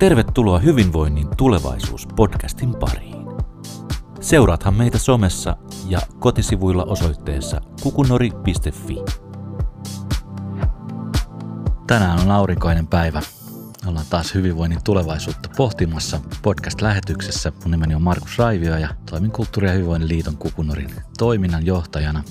Tervetuloa Hyvinvoinnin tulevaisuus-podcastin pariin. Seuraathan meitä somessa ja kotisivuilla osoitteessa kukunori.fi. Tänään on aurinkoinen päivä. Ollaan taas hyvinvoinnin tulevaisuutta pohtimassa podcast-lähetyksessä. Mun nimeni on Markus Raivio ja toimin Kulttuuri- ja hyvinvoinnin liiton Kukunorin toiminnan johtajana.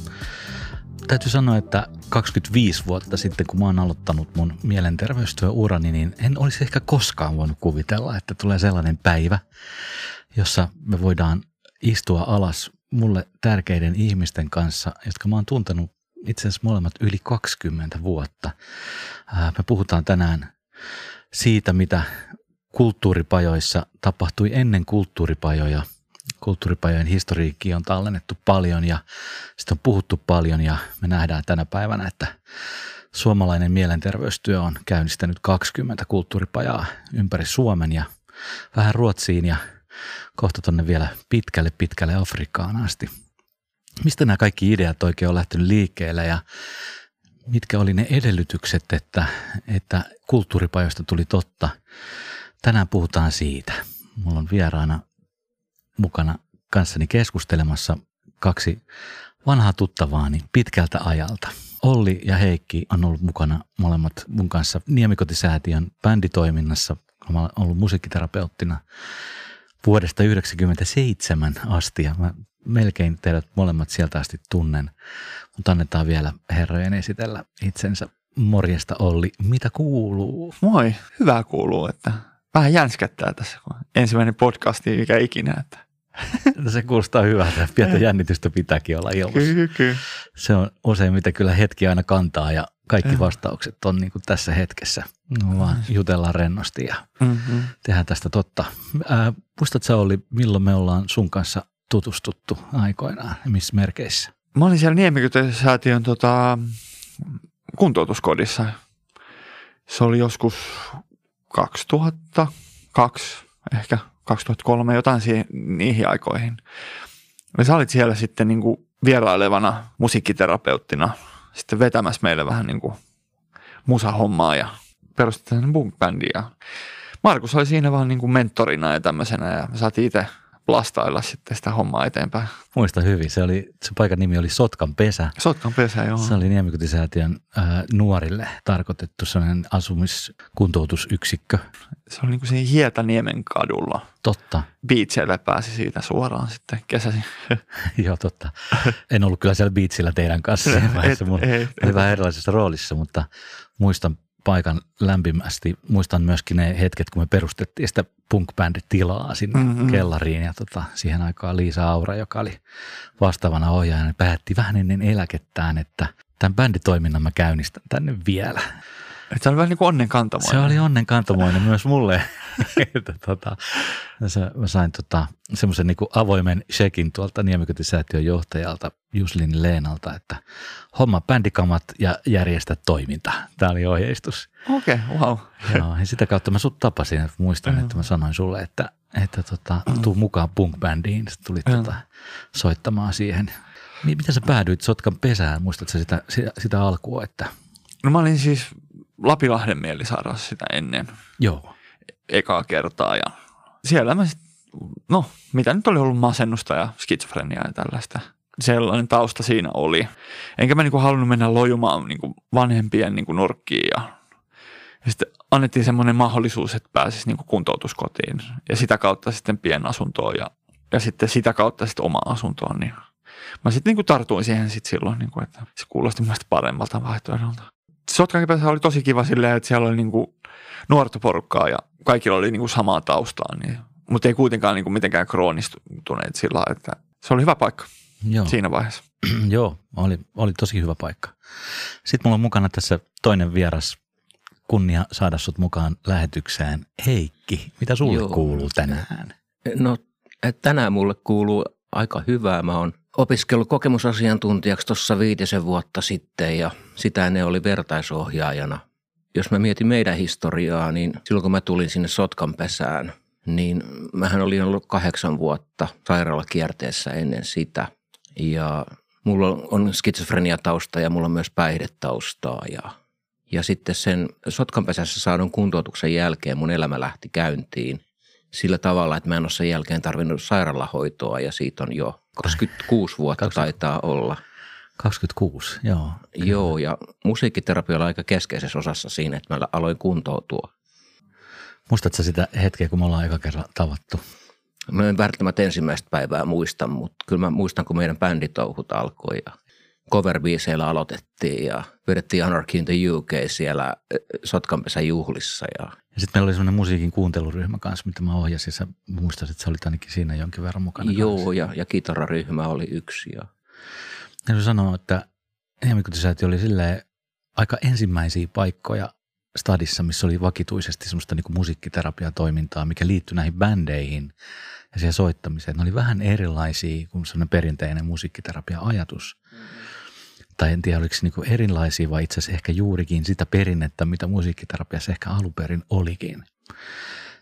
Täytyy sanoa, että 25 vuotta sitten, kun mä oon aloittanut mun mielenterveystyöurani, niin en olisi ehkä koskaan voinut kuvitella, että tulee sellainen päivä, jossa me voidaan istua alas mulle tärkeiden ihmisten kanssa, jotka mä oon tuntenut itse asiassa molemmat yli 20 vuotta. Me puhutaan tänään siitä, mitä kulttuuripajoissa tapahtui ennen kulttuuripajoja – kulttuuripajojen historiikki on tallennettu paljon ja sitä on puhuttu paljon ja me nähdään tänä päivänä, että suomalainen mielenterveystyö on käynnistänyt 20 kulttuuripajaa ympäri Suomen ja vähän Ruotsiin ja kohta tonne vielä pitkälle pitkälle Afrikkaan asti. Mistä nämä kaikki ideat oikein on lähtenyt liikkeelle ja mitkä oli ne edellytykset, että, että kulttuuripajoista tuli totta? Tänään puhutaan siitä. Mulla on vieraana mukana kanssani keskustelemassa kaksi vanhaa tuttavaani pitkältä ajalta. Olli ja Heikki on ollut mukana molemmat mun kanssa Niemikotisäätiön bänditoiminnassa. Mä olen ollut musiikkiterapeuttina vuodesta 1997 asti ja mä melkein teidät molemmat sieltä asti tunnen. Mutta annetaan vielä herrojen esitellä itsensä. Morjesta Olli, mitä kuuluu? Moi, hyvää kuuluu, että vähän jänskättää tässä, kun ensimmäinen podcasti mikä ikinä, että se kuulostaa hyvältä. Pientä jännitystä pitääkin olla ilmassa. Kyllä, kyllä. Se on useimmiten kyllä hetki aina kantaa ja kaikki vastaukset on niin kuin tässä hetkessä. No vaan jutellaan rennosti ja mm-hmm. tehdään tästä totta. Ää, muistatko sä oli, milloin me ollaan sun kanssa tutustuttu aikoinaan ja missä merkeissä? Mä olin siellä Niemikytösäätiön tota, kuntoutuskodissa. Se oli joskus 2002 ehkä 2003, jotain siihen, niihin aikoihin. Ja sä olit siellä sitten niin kuin vierailevana musiikkiterapeuttina sitten vetämässä meille vähän niin kuin musahommaa ja perustettiin punk ja Markus oli siinä vaan niin kuin mentorina ja tämmöisenä ja me saatiin itse lastailla sitten sitä hommaa eteenpäin. Muista hyvin. Se, oli, se paikan nimi oli Sotkan pesä. Sotkan pesä, joo. Se oli Niemikotisäätiön äh, nuorille tarkoitettu sellainen asumiskuntoutusyksikkö. Se oli niin kuin siinä Hietaniemen kadulla. Totta. Beachille pääsi siitä suoraan sitten kesäsi. joo, totta. En ollut kyllä siellä beachillä teidän kanssa. Et, ei, oli vähän erilaisessa roolissa, mutta muistan paikan lämpimästi. Muistan myöskin ne hetket, kun me perustettiin sitä punk tilaa sinne mm-hmm. kellariin ja tota, siihen aikaan Liisa Aura, joka oli vastaavana ohjaajana, päätti vähän ennen eläkettään, että tämän bänditoiminnan mä käynnistän tänne vielä. Se oli vähän niin kuin onnenkantamoinen. Se oli onnenkantamoinen myös mulle. että tota, mä sain tota, semmoisen niin avoimen shekin tuolta Niemikytisäätiön johtajalta Juslin Leenalta, että homma bändikamat ja järjestä toiminta. Tämä oli ohjeistus. Okei, okay, wow. Joo, ja sitä kautta mä sut tapasin, että muistan, mm. että mä sanoin sulle, että, että tota, tuu mukaan punk-bändiin. Sitten tulit mm. tota, soittamaan siihen. Miten sä päädyit Sotkan pesään? Muistatko sitä, sitä, sitä alkua? Että... No mä olin siis Lapilahden mielisairaassa sitä ennen. Joo. Ekaa kertaa ja siellä mä sit, no mitä nyt oli ollut masennusta ja skitsofreniaa ja tällaista. Sellainen tausta siinä oli. Enkä mä niinku halunnut mennä lojumaan niinku vanhempien niinku nurkkiin ja, ja sitten annettiin semmoinen mahdollisuus, että pääsisi niinku kuntoutuskotiin ja sitä kautta sitten pienasuntoon ja, ja sitten sitä kautta sitten oma asuntoon. Niin mä sitten niinku tartuin siihen sitten silloin, niinku, että se kuulosti mielestäni paremmalta vaihtoehdolta. Sotkankipäässä oli tosi kiva silleen, että siellä oli niinku nuorta porukkaa ja kaikilla oli niinku samaa taustaa, niin, mutta ei kuitenkaan niinku mitenkään kroonistuneet sillä että se oli hyvä paikka Joo. siinä vaiheessa. Joo, oli, oli tosi hyvä paikka. Sitten mulla on mukana tässä toinen vieras kunnia saada sut mukaan lähetykseen. Heikki, mitä sulle Joo. kuuluu tänään? No tänään mulle kuuluu aika hyvää. Mä oon opiskellut kokemusasiantuntijaksi tuossa viitisen vuotta sitten ja sitä ne oli vertaisohjaajana. Jos mä mietin meidän historiaa, niin silloin kun mä tulin sinne Sotkan pesään, niin mähän olin ollut kahdeksan vuotta sairaalakierteessä ennen sitä. Ja mulla on skitsofreniatausta ja mulla on myös päihdetaustaa ja Ja sitten sen sotkanpesässä saadun kuntoutuksen jälkeen mun elämä lähti käyntiin sillä tavalla, että mä en ole sen jälkeen tarvinnut sairaalahoitoa ja siitä on jo 26 vuotta 20. taitaa olla. 26, joo. Joo, ja musiikkiterapia oli aika keskeisessä osassa siinä, että mä aloin kuntoutua. Muistatko sitä hetkeä, kun me ollaan eka kerran tavattu? Mä en välttämättä ensimmäistä päivää muista, mutta kyllä mä muistan, kun meidän bänditouhut alkoi ja cover aloitettiin ja vedettiin Anarchy in the UK siellä Sotkanpesän juhlissa. Ja, ja sitten meillä oli semmoinen musiikin kuunteluryhmä kanssa, mitä mä ohjasin. Sä muistasit, että sä olit ainakin siinä jonkin verran mukana Joo, kanssa. ja, ja kitararyhmä oli yksi. Ja, ja sanoa, että Niemikutisäätiö oli silleen aika ensimmäisiä paikkoja stadissa, missä oli vakituisesti semmoista niin musiikkiterapiatoimintaa, mikä liittyi näihin bändeihin ja siihen soittamiseen. Ne oli vähän erilaisia kuin semmoinen perinteinen musiikkiterapia-ajatus. Tai en tiedä, oliko se niin erilaisia vai itse asiassa ehkä juurikin sitä perinnettä, mitä musiikkiterapiassa ehkä alunperin olikin.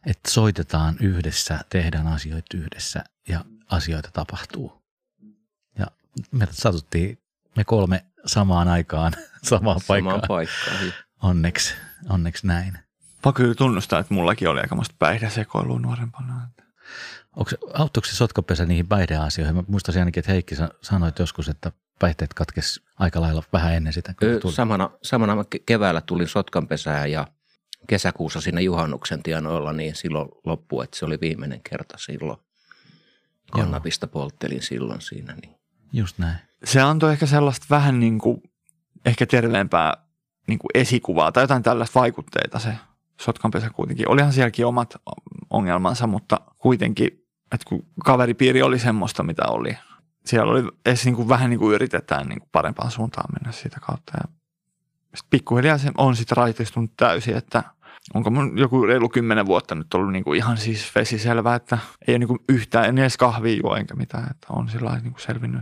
Että soitetaan yhdessä, tehdään asioita yhdessä ja asioita tapahtuu. Ja me satuttiin me kolme samaan aikaan samaan paikkaan. Samaan paikkaan. Onneksi, onneksi näin. Pakko kyllä tunnustaa, että mullakin oli aikamoista päihdesekoilua nuorempana. Onko, auttoiko se sotkopesä niihin päihdeasioihin? Mä muistaisin ainakin, että Heikki sanoi joskus, että päihteet katkes aika lailla vähän ennen sitä. Kun samana, samana keväällä tulin sotkanpesään ja kesäkuussa siinä juhannuksen tienoilla, niin silloin loppui, että se oli viimeinen kerta silloin. Kannabista polttelin silloin siinä. Niin. Just näin. Se antoi ehkä sellaista vähän niin kuin, ehkä terveempää niin kuin esikuvaa tai jotain tällaista vaikutteita se sotkanpesä kuitenkin. Olihan sielläkin omat ongelmansa, mutta kuitenkin, että kun kaveripiiri oli semmoista, mitä oli. Siellä oli edes niin kuin vähän niin kuin yritetään niin kuin parempaan suuntaan mennä siitä kautta. Ja sitten pikkuhiljaa se on sitten raitistunut täysin, että onko mun joku reilu kymmenen vuotta nyt ollut niin kuin ihan siis vesiselvää, että ei ole niin kuin yhtään, en edes kahvia juo enkä mitään, että on sillä niin kuin selvinnyt.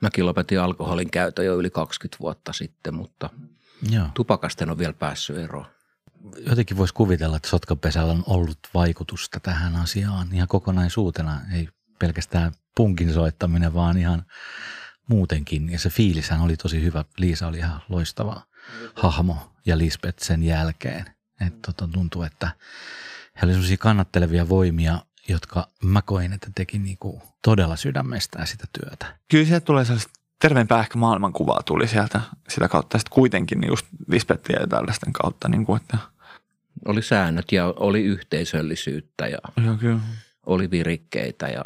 Mäkin lopetin alkoholin käytön jo yli 20 vuotta sitten, mutta Joo. tupakasta on vielä päässyt eroon jotenkin voisi kuvitella, että sotkapesällä on ollut vaikutusta tähän asiaan ihan kokonaisuutena. Ei pelkästään punkin soittaminen, vaan ihan muutenkin. Ja se fiilishän oli tosi hyvä. Liisa oli ihan loistava hahmo ja Lisbeth sen jälkeen. Että tota, tuntuu, että he olivat sellaisia kannattelevia voimia, jotka mä koin, että teki niinku todella sydämestään sitä työtä. Kyllä sieltä tulee sellaista terveempää ehkä maailmankuvaa tuli sieltä sitä kautta. Sitten kuitenkin just Lisbettiä ja tällaisten kautta, niin kuin, että oli säännöt ja oli yhteisöllisyyttä ja Joo, kyllä. oli virikkeitä ja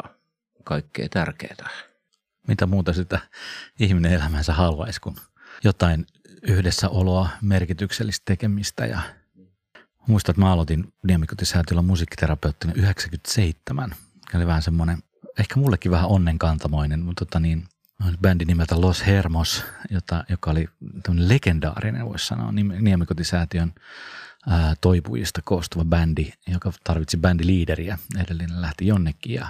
kaikkea tärkeää. Mitä muuta sitä ihminen elämänsä haluaisi kuin jotain yhdessäoloa, merkityksellistä tekemistä ja muistan, että mä aloitin Niemikotisäätiöllä musiikkiterapeuttina 97. Oli vähän semmoinen, ehkä mullekin vähän onnenkantamoinen, mutta tota niin, bändi nimeltä Los Hermos, jota, joka oli legendaarinen, voisi sanoa, Niemikotisäätiön ää, toipujista koostuva bändi, joka tarvitsi bändiliideriä. Edellinen lähti jonnekin ja,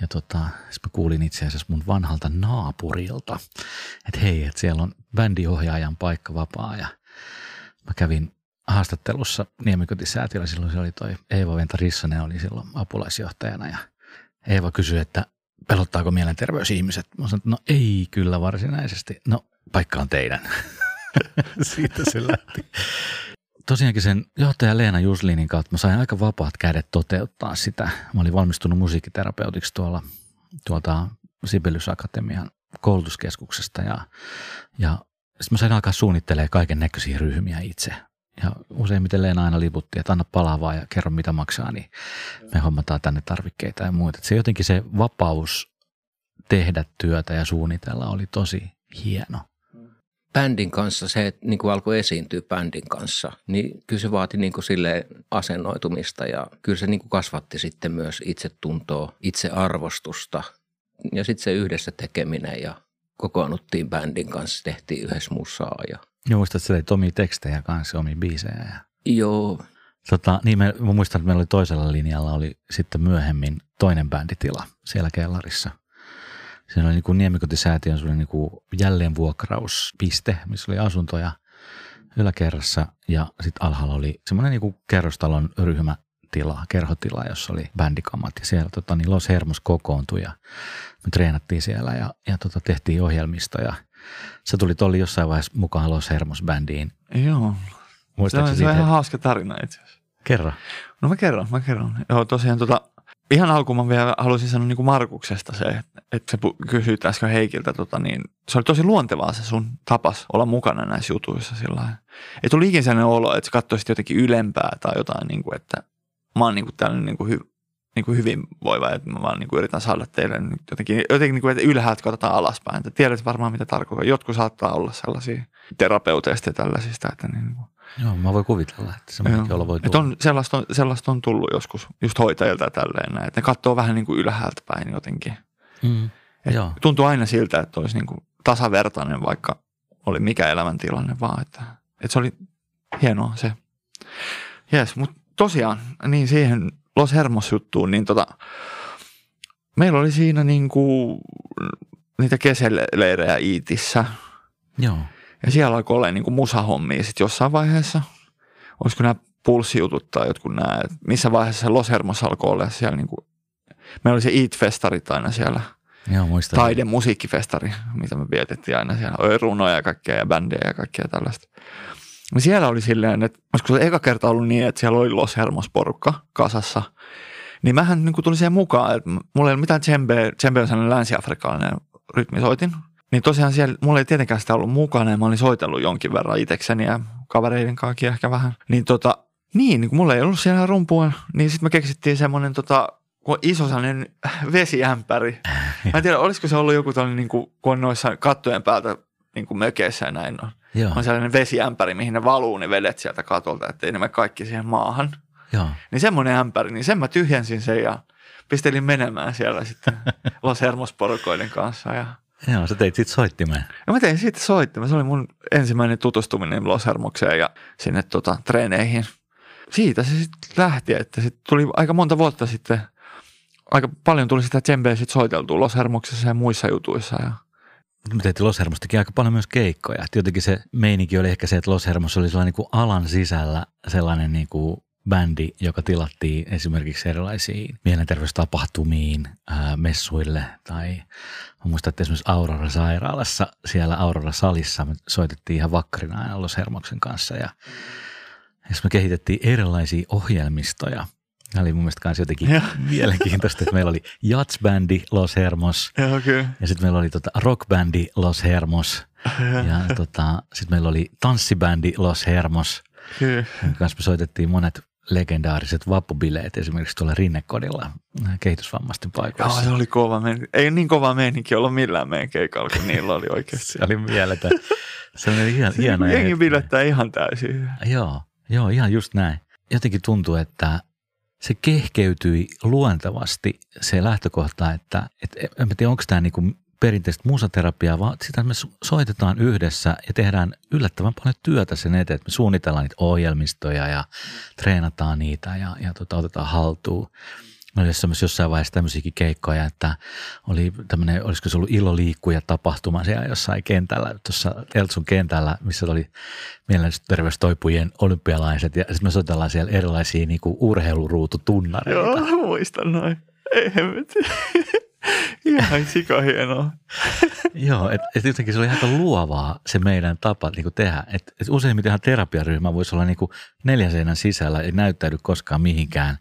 ja tota, mä kuulin itse asiassa mun vanhalta naapurilta, että hei, että siellä on bändiohjaajan paikka vapaa ja mä kävin haastattelussa Niemikotisäätiöllä, silloin se oli toi Eeva Venta Rissanen oli silloin apulaisjohtajana ja Eeva kysyi, että pelottaako mielenterveysihmiset? Mä sanoin, että no ei kyllä varsinaisesti. No paikka on teidän. Siitä se lähti tosiaankin sen johtaja Leena Juslinin kautta mä sain aika vapaat kädet toteuttaa sitä. Mä olin valmistunut musiikkiterapeutiksi tuolla tuolta Sibelius Akatemian koulutuskeskuksesta ja, ja sitten mä sain alkaa suunnittelemaan kaiken näköisiä ryhmiä itse. Ja useimmiten Leena aina liputti, että anna palavaa ja kerro mitä maksaa, niin me hommataan tänne tarvikkeita ja muuta. se jotenkin se vapaus tehdä työtä ja suunnitella oli tosi hieno bändin kanssa, se, niin kuin alkoi esiintyä bändin kanssa, niin kyllä se vaati niin kuin sille asennoitumista ja kyllä se niin kuin kasvatti sitten myös itsetuntoa, itsearvostusta ja sitten se yhdessä tekeminen ja kokoonnuttiin bändin kanssa, tehtiin yhdessä musaa. Ja... Joo, muistat, että se omia tekstejä kanssa, omia biisejä. Ja... Joo. Tota, niin me, mä muistan, että meillä oli toisella linjalla oli sitten myöhemmin toinen bänditila siellä kellarissa – Siinä oli niin kuin Niemikotisäätiön niin kuin jälleenvuokrauspiste, missä oli asuntoja yläkerrassa ja sitten alhaalla oli semmoinen niin kuin kerrostalon ryhmätila, kerhotila, jossa oli bändikamat ja siellä tota, niin Los Hermos kokoontui ja me treenattiin siellä ja, ja tota, tehtiin ohjelmista ja se tuli oli jossain vaiheessa mukaan Los Hermos bändiin. Joo. Se Muistatko on, se on ihan hauska tarina itse asiassa. Kerro. No mä kerron, mä kerron. Joo, tosiaan tota, ihan alkuun mä vielä haluaisin sanoa niin kuin Markuksesta se, että, se pu- kysyit äsken Heikiltä, tota, niin se oli tosi luontevaa se sun tapas olla mukana näissä jutuissa sillä. Ei tuli ikinä sellainen olo, että sä katsoisit jotenkin ylempää tai jotain, niin kuin, että mä oon niin kuin tällainen niin kuin hy, niin kuin hyvinvoiva, että mä vaan niin kuin yritän saada teille nyt jotenkin, jotenkin niin kuin, että ylhäältä katsotaan alaspäin. Että tiedät varmaan, mitä tarkoittaa. Jotkut saattaa olla sellaisia terapeuteista ja tällaisista, että niin kuin, Joo, mä voin kuvitella, että semmoinenkin olo voi et tulla. on, sellaista, on, sellaista on tullut joskus just hoitajilta ja tälleen näin. Että ne katsoo vähän niin kuin ylhäältä päin jotenkin. Mm. Et Joo. tuntuu aina siltä, että olisi niin kuin tasavertainen, vaikka oli mikä elämäntilanne vaan. Että, että se oli hienoa se. Jes, mutta tosiaan niin siihen Los Hermos juttuun, niin tota, meillä oli siinä niin kuin niitä kesäleirejä Iitissä. Joo. Ja siellä alkoi olla niin kuin musahommia sitten jossain vaiheessa. Olisiko nämä pulssijutut tai jotkut nämä, missä vaiheessa Los Hermos alkoi olla siellä niin kuin, meillä oli se Eat-festarit aina siellä, Joo, muistan. taide musiikkifestari, mitä me vietettiin aina siellä, oli runoja ja kaikkea ja bändejä ja kaikkea tällaista. Ja siellä oli silleen, että olisiko se eka kerta ollut niin, että siellä oli Los Hermos porukka kasassa, niin mähän niin tulin siihen mukaan, että mulla ei ole mitään djembe, djembe on sellainen länsi-afrikkalainen rytmisoitin, niin tosiaan siellä, mulla ei tietenkään sitä ollut mukana ja mä olin soitellut jonkin verran itsekseni ja kavereiden kanssa ehkä vähän. Niin tota, niin, niin kun mulla ei ollut siellä rumpua, niin sitten me keksittiin semmoinen tota, kun iso sellainen vesiämpäri. Mä en tiedä, olisiko se ollut joku tällainen, niin kuin, kun on noissa kattojen päältä niin kuin mökeissä ja näin on. Joo, On sellainen vesiämpäri, mihin ne valuu ne vedet sieltä katolta, ettei ne mene kaikki siihen maahan. joo. Niin semmoinen ämpäri, niin sen mä tyhjensin sen ja pistelin menemään siellä sitten Los Hermos porukoiden kanssa. Ja, Joo, sä teit sit soittimeen. ja mä tein siitä soittimen. Se oli mun ensimmäinen tutustuminen Los Hermokseen ja sinne tota, treeneihin. Siitä se sitten lähti, että sit tuli aika monta vuotta sitten, aika paljon tuli sitä djembeä sitten soiteltua Los Hermoksessa ja muissa jutuissa. Ja, Me tehtiin Los Hermostakin aika paljon myös keikkoja. Et jotenkin se meininki oli ehkä se, että Los Hermos oli sellainen niin kuin alan sisällä sellainen niin kuin bändi, joka tilattiin esimerkiksi erilaisiin mielenterveystapahtumiin, ää, messuille tai mä muistan, että esimerkiksi Aurora sairaalassa, siellä Aurora salissa me soitettiin ihan vakkarina aina Los Hermoksen kanssa ja jos me kehitettiin erilaisia ohjelmistoja. Tämä oli mun mielestä myös jotenkin Joo. mielenkiintoista, että meillä oli jatsbändi Los Hermos, ja kyllä. ja sitten meillä oli tota rockbändi Los Hermos. Ja tota, sitten meillä oli tanssibändi Los Hermos. kyllä. kanssa me soitettiin monet legendaariset vappubileet esimerkiksi tuolla Rinnekodilla äh, kehitysvammaisten Joo, paikoissa. se oli kova meininki. Ei niin kova meininki ollut millään meidän keikalla, kun niillä oli oikeasti. Se oli mieletön. Se oli hieno, hieno Jengi bilettää ihan täysin. Joo, joo, ihan just näin. Jotenkin tuntuu, että se kehkeytyi luontevasti se lähtökohta, että et, en tiedä, onko tämä niinku perinteistä musaterapiaa, vaan sitä me so- soitetaan yhdessä ja tehdään yllättävän paljon työtä sen eteen, että me suunnitellaan niitä ohjelmistoja ja treenataan niitä ja, ja tota, otetaan haltuun. Mä olin myös jossain vaiheessa tämmöisiäkin keikkoja, että oli tämmöinen, olisiko se ollut iloliikkuja tapahtuma siellä jossain kentällä, tuossa Eltsun kentällä, missä oli mielenterveystoipujien olympialaiset ja sitten me soitellaan siellä erilaisia niin kuin urheiluruututunnareita. Joo, muistan noin. Ei hemmetti. Ihan sika hienoa. Joo, että et jotenkin se oli aika luovaa se meidän tapa niin tehdä. Et, et useimmitenhan terapiaryhmä voisi olla niin neljän seinän sisällä, ei näyttäydy koskaan mihinkään.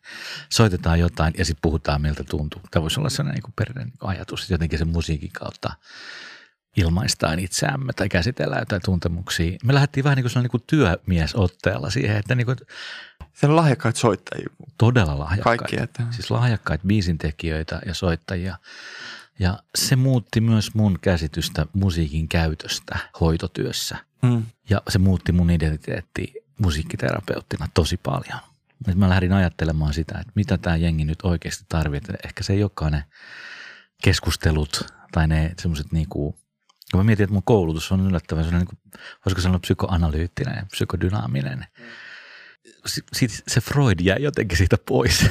Soitetaan jotain ja sitten puhutaan miltä tuntuu. Tämä voisi olla sellainen niin perinteinen ajatus, että jotenkin sen musiikin kautta ilmaistaan itseämme tai käsitellään jotain tuntemuksia. Me lähdettiin vähän niin kuin niin kuin työmiesotteella siihen, että niin kuin Siellä on lahjakkaita soittajia. todella lahjakkaita. Kaikki, että Siis lahjakkaita biisintekijöitä ja soittajia. Ja se muutti myös mun käsitystä musiikin käytöstä hoitotyössä. mm. Ja se muutti mun identiteetti musiikkiterapeuttina tosi paljon. Et mä lähdin ajattelemaan sitä, että mitä tämä jengi nyt oikeasti tarvitsee. Ehkä se ei olekaan ne keskustelut tai ne semmoiset niinku, kun mä mietin, että mun koulutus on yllättävän sellainen, niin kuin, voisiko sanoa psykoanalyyttinen ja psykodynaaminen. Si- sit se Freud jäi jotenkin siitä pois.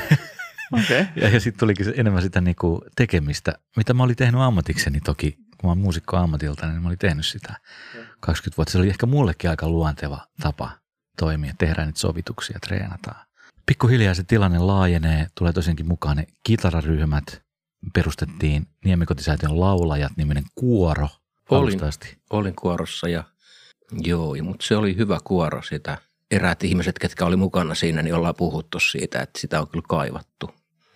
Okay. Ja, ja sitten tulikin enemmän sitä niinku tekemistä, mitä mä olin tehnyt ammatikseni toki, kun mä oon muusikko ammatilta, niin mä olin tehnyt sitä 20 vuotta. Se oli ehkä mullekin aika luonteva tapa toimia, tehdään niitä sovituksia, treenataan. Pikkuhiljaa se tilanne laajenee, tulee tosiaankin mukaan ne kitararyhmät, perustettiin Niemikotisäätiön laulajat niminen kuoro Olin. asti. Olin kuorossa ja joo, mutta se oli hyvä kuoro sitä. Eräät ihmiset, ketkä oli mukana siinä, niin ollaan puhuttu siitä, että sitä on kyllä kaivattu.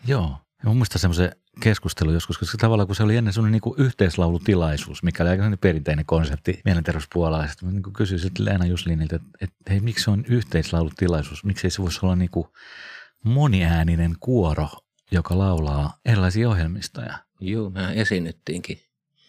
Joo. Ja mun mielestä semmoisen keskustelun joskus, koska tavallaan kun se oli ennen semmoinen niin yhteislaulutilaisuus, mikä oli aika perinteinen konsepti mielenterveyspuolella. Sitten mä niin kysyin sitten Leena Juslinilta, että, että hei, miksi se on yhteislaulutilaisuus? Miksi ei se voisi olla niin kuin moniääninen kuoro, joka laulaa erilaisia ohjelmistoja? Joo, mä esiinnyttiinkin.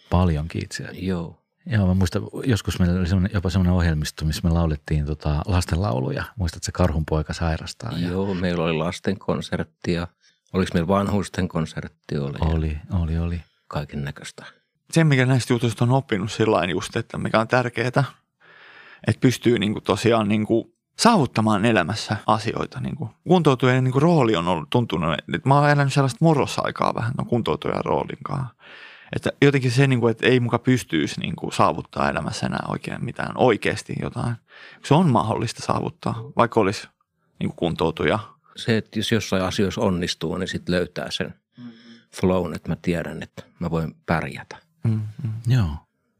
Paljonkin itse asiassa. Joo. Joo, mä muistan, joskus meillä oli semmoinen, jopa semmoinen ohjelmisto, missä me laulettiin tota, lastenlauluja. Muistatko se Karhunpoika sairastaa? Ja... Joo, meillä oli lasten konsertti ja oliko meillä vanhusten konsertti? Oli, Oli, oli, oli. Kaiken näköistä. Se, mikä näistä jutuista on oppinut sillä just, että mikä on tärkeää, että pystyy niin kuin tosiaan niin kuin saavuttamaan elämässä asioita. Niin kuin. Kuntoutujan niin kuin rooli on ollut tuntunut, että mä oon elänyt sellaista murrosaikaa vähän no kuntoutujan roolinkaan. Että jotenkin se, niin kuin, että ei muka pystyisi niin kuin, saavuttaa elämässä enää oikein mitään, oikeasti jotain. Se on mahdollista saavuttaa, vaikka olisi niin kuin kuntoutuja. Se, että jos jossain asioissa onnistuu, niin sitten löytää sen flown, että mä tiedän, että mä voin pärjätä. Mm, mm. Joo,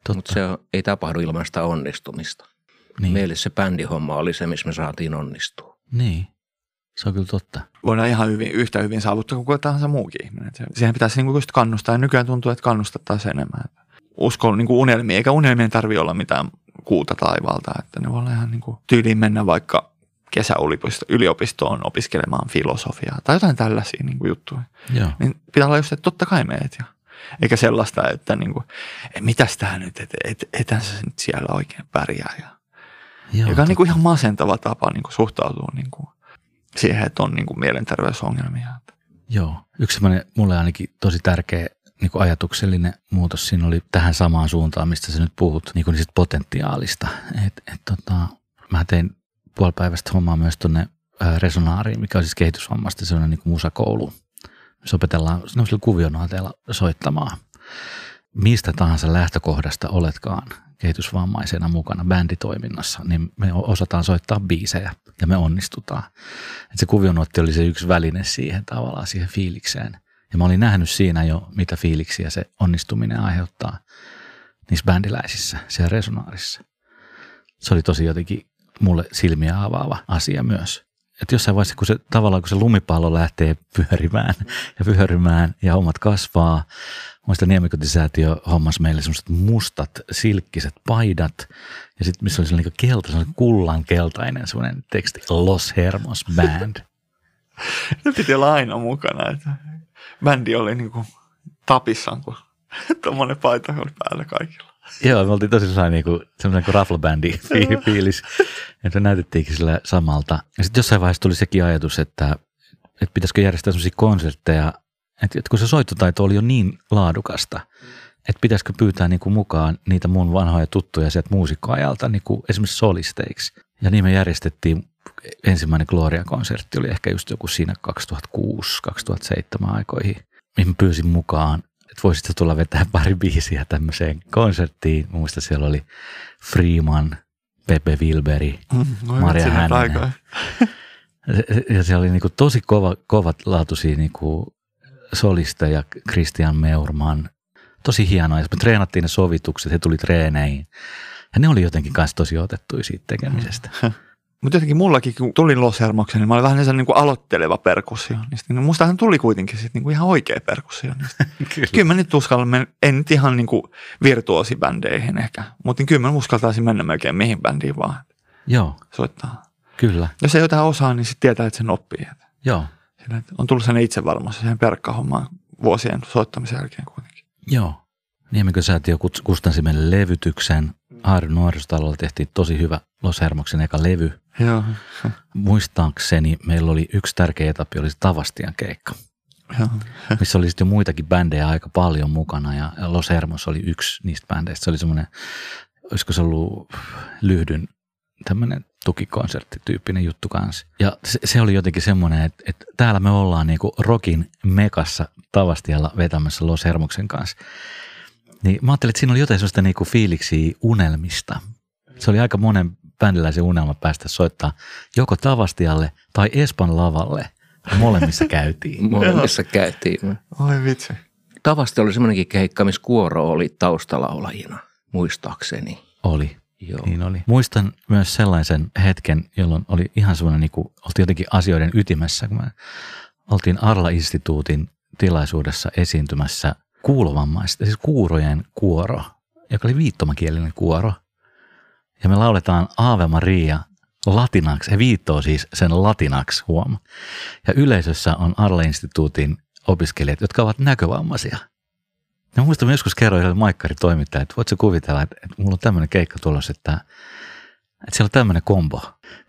totta. Mutta se on, ei tapahdu ilman sitä onnistumista. niin. Niin. Meille se bändihomma oli se, missä me saatiin onnistua. niin, se on kyllä totta. Voidaan ihan hyvin, yhtä hyvin saavuttaa kuin kuka tahansa muukin ihminen. Siihen pitäisi niin kuin kannustaa ja nykyään tuntuu, että kannustettaisiin enemmän. Usko niin kuin unelmiin, eikä unelmien tarvitse olla mitään kuuta taivaalta, että ne voi olla ihan niin kuin tyyliin mennä vaikka kesäyliopistoon opiskelemaan filosofiaa tai jotain tällaisia niin kuin juttuja. Joo, Niin pitää olla just, että totta kai meet ja eikä sellaista, että niin kuin, mitäs tää nyt, että et, etän sä nyt siellä oikein pärjää. Ja, Joo joka on niin kuin ihan masentava tapa niin kuin suhtautua niin kuin siihen, että on niin kuin mielenterveysongelmia. Joo, yksi semmoinen mulle ainakin tosi tärkeä niin kuin ajatuksellinen muutos siinä oli tähän samaan suuntaan, mistä sä nyt puhut, niin kuin siitä potentiaalista. Et, et, tota, mä tein puolipäiväistä hommaa myös tuonne Resonaariin, mikä on siis kehitysvammasta sellainen niin kuin musakoulu. missä opetellaan semmoisilla kuvionaateilla soittamaan. Mistä tahansa lähtökohdasta oletkaan kehitysvammaisena mukana bänditoiminnassa, niin me osataan soittaa biisejä ja me onnistutaan. Et se kuvionuotti oli se yksi väline siihen tavallaan, siihen fiilikseen. Ja mä olin nähnyt siinä jo, mitä fiiliksiä se onnistuminen aiheuttaa niissä bändiläisissä, siellä resonaarissa. Se oli tosi jotenkin mulle silmiä avaava asia myös. Että jossain vaiheessa, kun se tavallaan kun se lumipallo lähtee pyörimään ja pyörimään ja hommat kasvaa, muista Niemikotisäätiö hommas meille semmoiset mustat, silkkiset paidat ja sitten missä oli sellainen niin kelta, sellainen kullan keltainen semmoinen teksti Los Hermos Band. Ne piti olla aina mukana. Että bändi oli niin kuin tapissaan, kun tuommoinen paita oli päällä kaikilla. Joo, me oltiin tosi sellainen niin kuin, fi- fiilis, että me näytettiinkin sillä samalta. Ja sitten jossain vaiheessa tuli sekin ajatus, että, että pitäisikö järjestää semmoisia konsertteja, että, että kun se soittotaito oli jo niin laadukasta, että pitäisikö pyytää niin kuin mukaan niitä mun vanhoja tuttuja sieltä muusikkoajalta niin kuin esimerkiksi solisteiksi. Ja niin me järjestettiin ensimmäinen Gloria-konsertti, oli ehkä just joku siinä 2006-2007 aikoihin, mihin mä pyysin mukaan että voisitko tulla vetää pari biisiä tämmöiseen konserttiin. Muista siellä oli Freeman, Pepe Wilberi, Maria Hänninen. Ja siellä oli niinku tosi kova, kovat laatuisia niinku solisteja, Christian Meurman. Tosi hienoa. Ja me treenattiin ne sovitukset, he tuli treeneihin. Ja ne oli jotenkin kanssa tosi otettuja siitä tekemisestä. Mutta jotenkin mullakin, kun tulin Los Hermoksen, niin mä olin vähän sellainen niin kuin aloitteleva perkussionisti. Niin mustahan tuli kuitenkin sit niin kuin ihan oikea perkussionisti. Kyllä. kyllä mä nyt uskallan mennä, en nyt ihan niin kuin virtuosibändeihin ehkä, mutta kyllä mä uskaltaisin mennä melkein mihin bändiin vaan Joo, soittaa. kyllä. Jos ei jotain osaa, niin sitten tietää, että sen oppii. Joo, on tullut sen itsevarmuus siihen perkkahommaan vuosien soittamisen jälkeen kuitenkin. joo. Niemikö säätiö kuts- kustansi meille levytyksen. Aarin nuorisotalolla tehtiin tosi hyvä Los Hermoksen eka levy. Joo, Muistaakseni meillä oli yksi tärkeä etappi, oli se Tavastian keikka, joo. missä oli sitten jo muitakin bändejä aika paljon mukana ja Los Hermos oli yksi niistä bändeistä. Se oli semmoinen, olisiko se ollut lyhdyn tämmöinen tukikonserttityyppinen juttu kanssa. Ja se, se oli jotenkin semmoinen, että, että täällä me ollaan niinku rockin mekassa Tavastialla vetämässä Los Hermoksen kanssa. Niin mä ajattelin, että siinä oli jotain sellaista niinku fiiliksiä unelmista. Se oli aika monen bändiläisen unelma päästä soittaa joko Tavastialle tai Espan lavalle. Ja molemmissa käytiin. Molemmissa käytiin. Oi vitsi. Tavasti oli semmoinenkin keikka, missä kuoro oli taustalaulajina, muistaakseni. Oli. Joo. Niin oli. Muistan myös sellaisen hetken, jolloin oli ihan semmoinen, niin kuin, oltiin jotenkin asioiden ytimessä, kun me oltiin Arla-instituutin tilaisuudessa esiintymässä kuulovammaista, siis kuurojen kuoro, joka oli viittomakielinen kuoro. Ja me lauletaan Ave Maria latinaksi, he viittoo siis sen latinaksi huom. Ja yleisössä on Arla-instituutin opiskelijat, jotka ovat näkövammaisia. Ja muistan, mä joskus kerroin yhdelle maikkari-toimittajalle, että voitko kuvitella, että, että mulla on tämmöinen keikka tulossa, että, että siellä on tämmöinen kombo.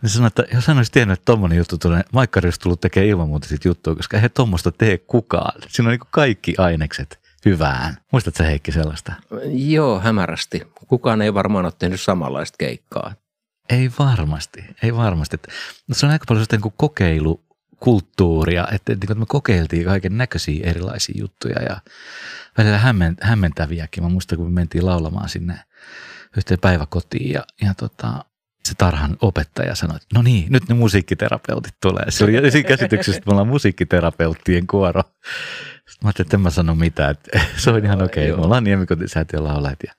Ja se sanoi, että jos hän olisi tiennyt, että tommonen juttu tulee, maikkari olisi tullut tekemään ilman muuta sit juttua, koska eihän tuommoista tee kukaan. Siinä on niin kaikki ainekset hyvään. Muistatko Heikki sellaista? Joo, hämärästi. Kukaan ei varmaan ole tehnyt samanlaista keikkaa. Ei varmasti, ei varmasti. No se on aika paljon niin kuin kokeilukulttuuria, että, että me kokeiltiin kaiken näköisiä erilaisia juttuja ja välillä hämmentäviäkin. Mä muistan, kun me mentiin laulamaan sinne yhteen päiväkotiin ja, ja tota, se tarhan opettaja sanoi, että no niin, nyt ne musiikkiterapeutit tulee. Se oli siinä käsityksessä, että me ollaan musiikkiterapeuttien kuoro. Sitten mä ajattelin, että en mä sano mitään, että se on ihan okei. Okay. Me ollaan Niemikotisäätiön laulajat ja,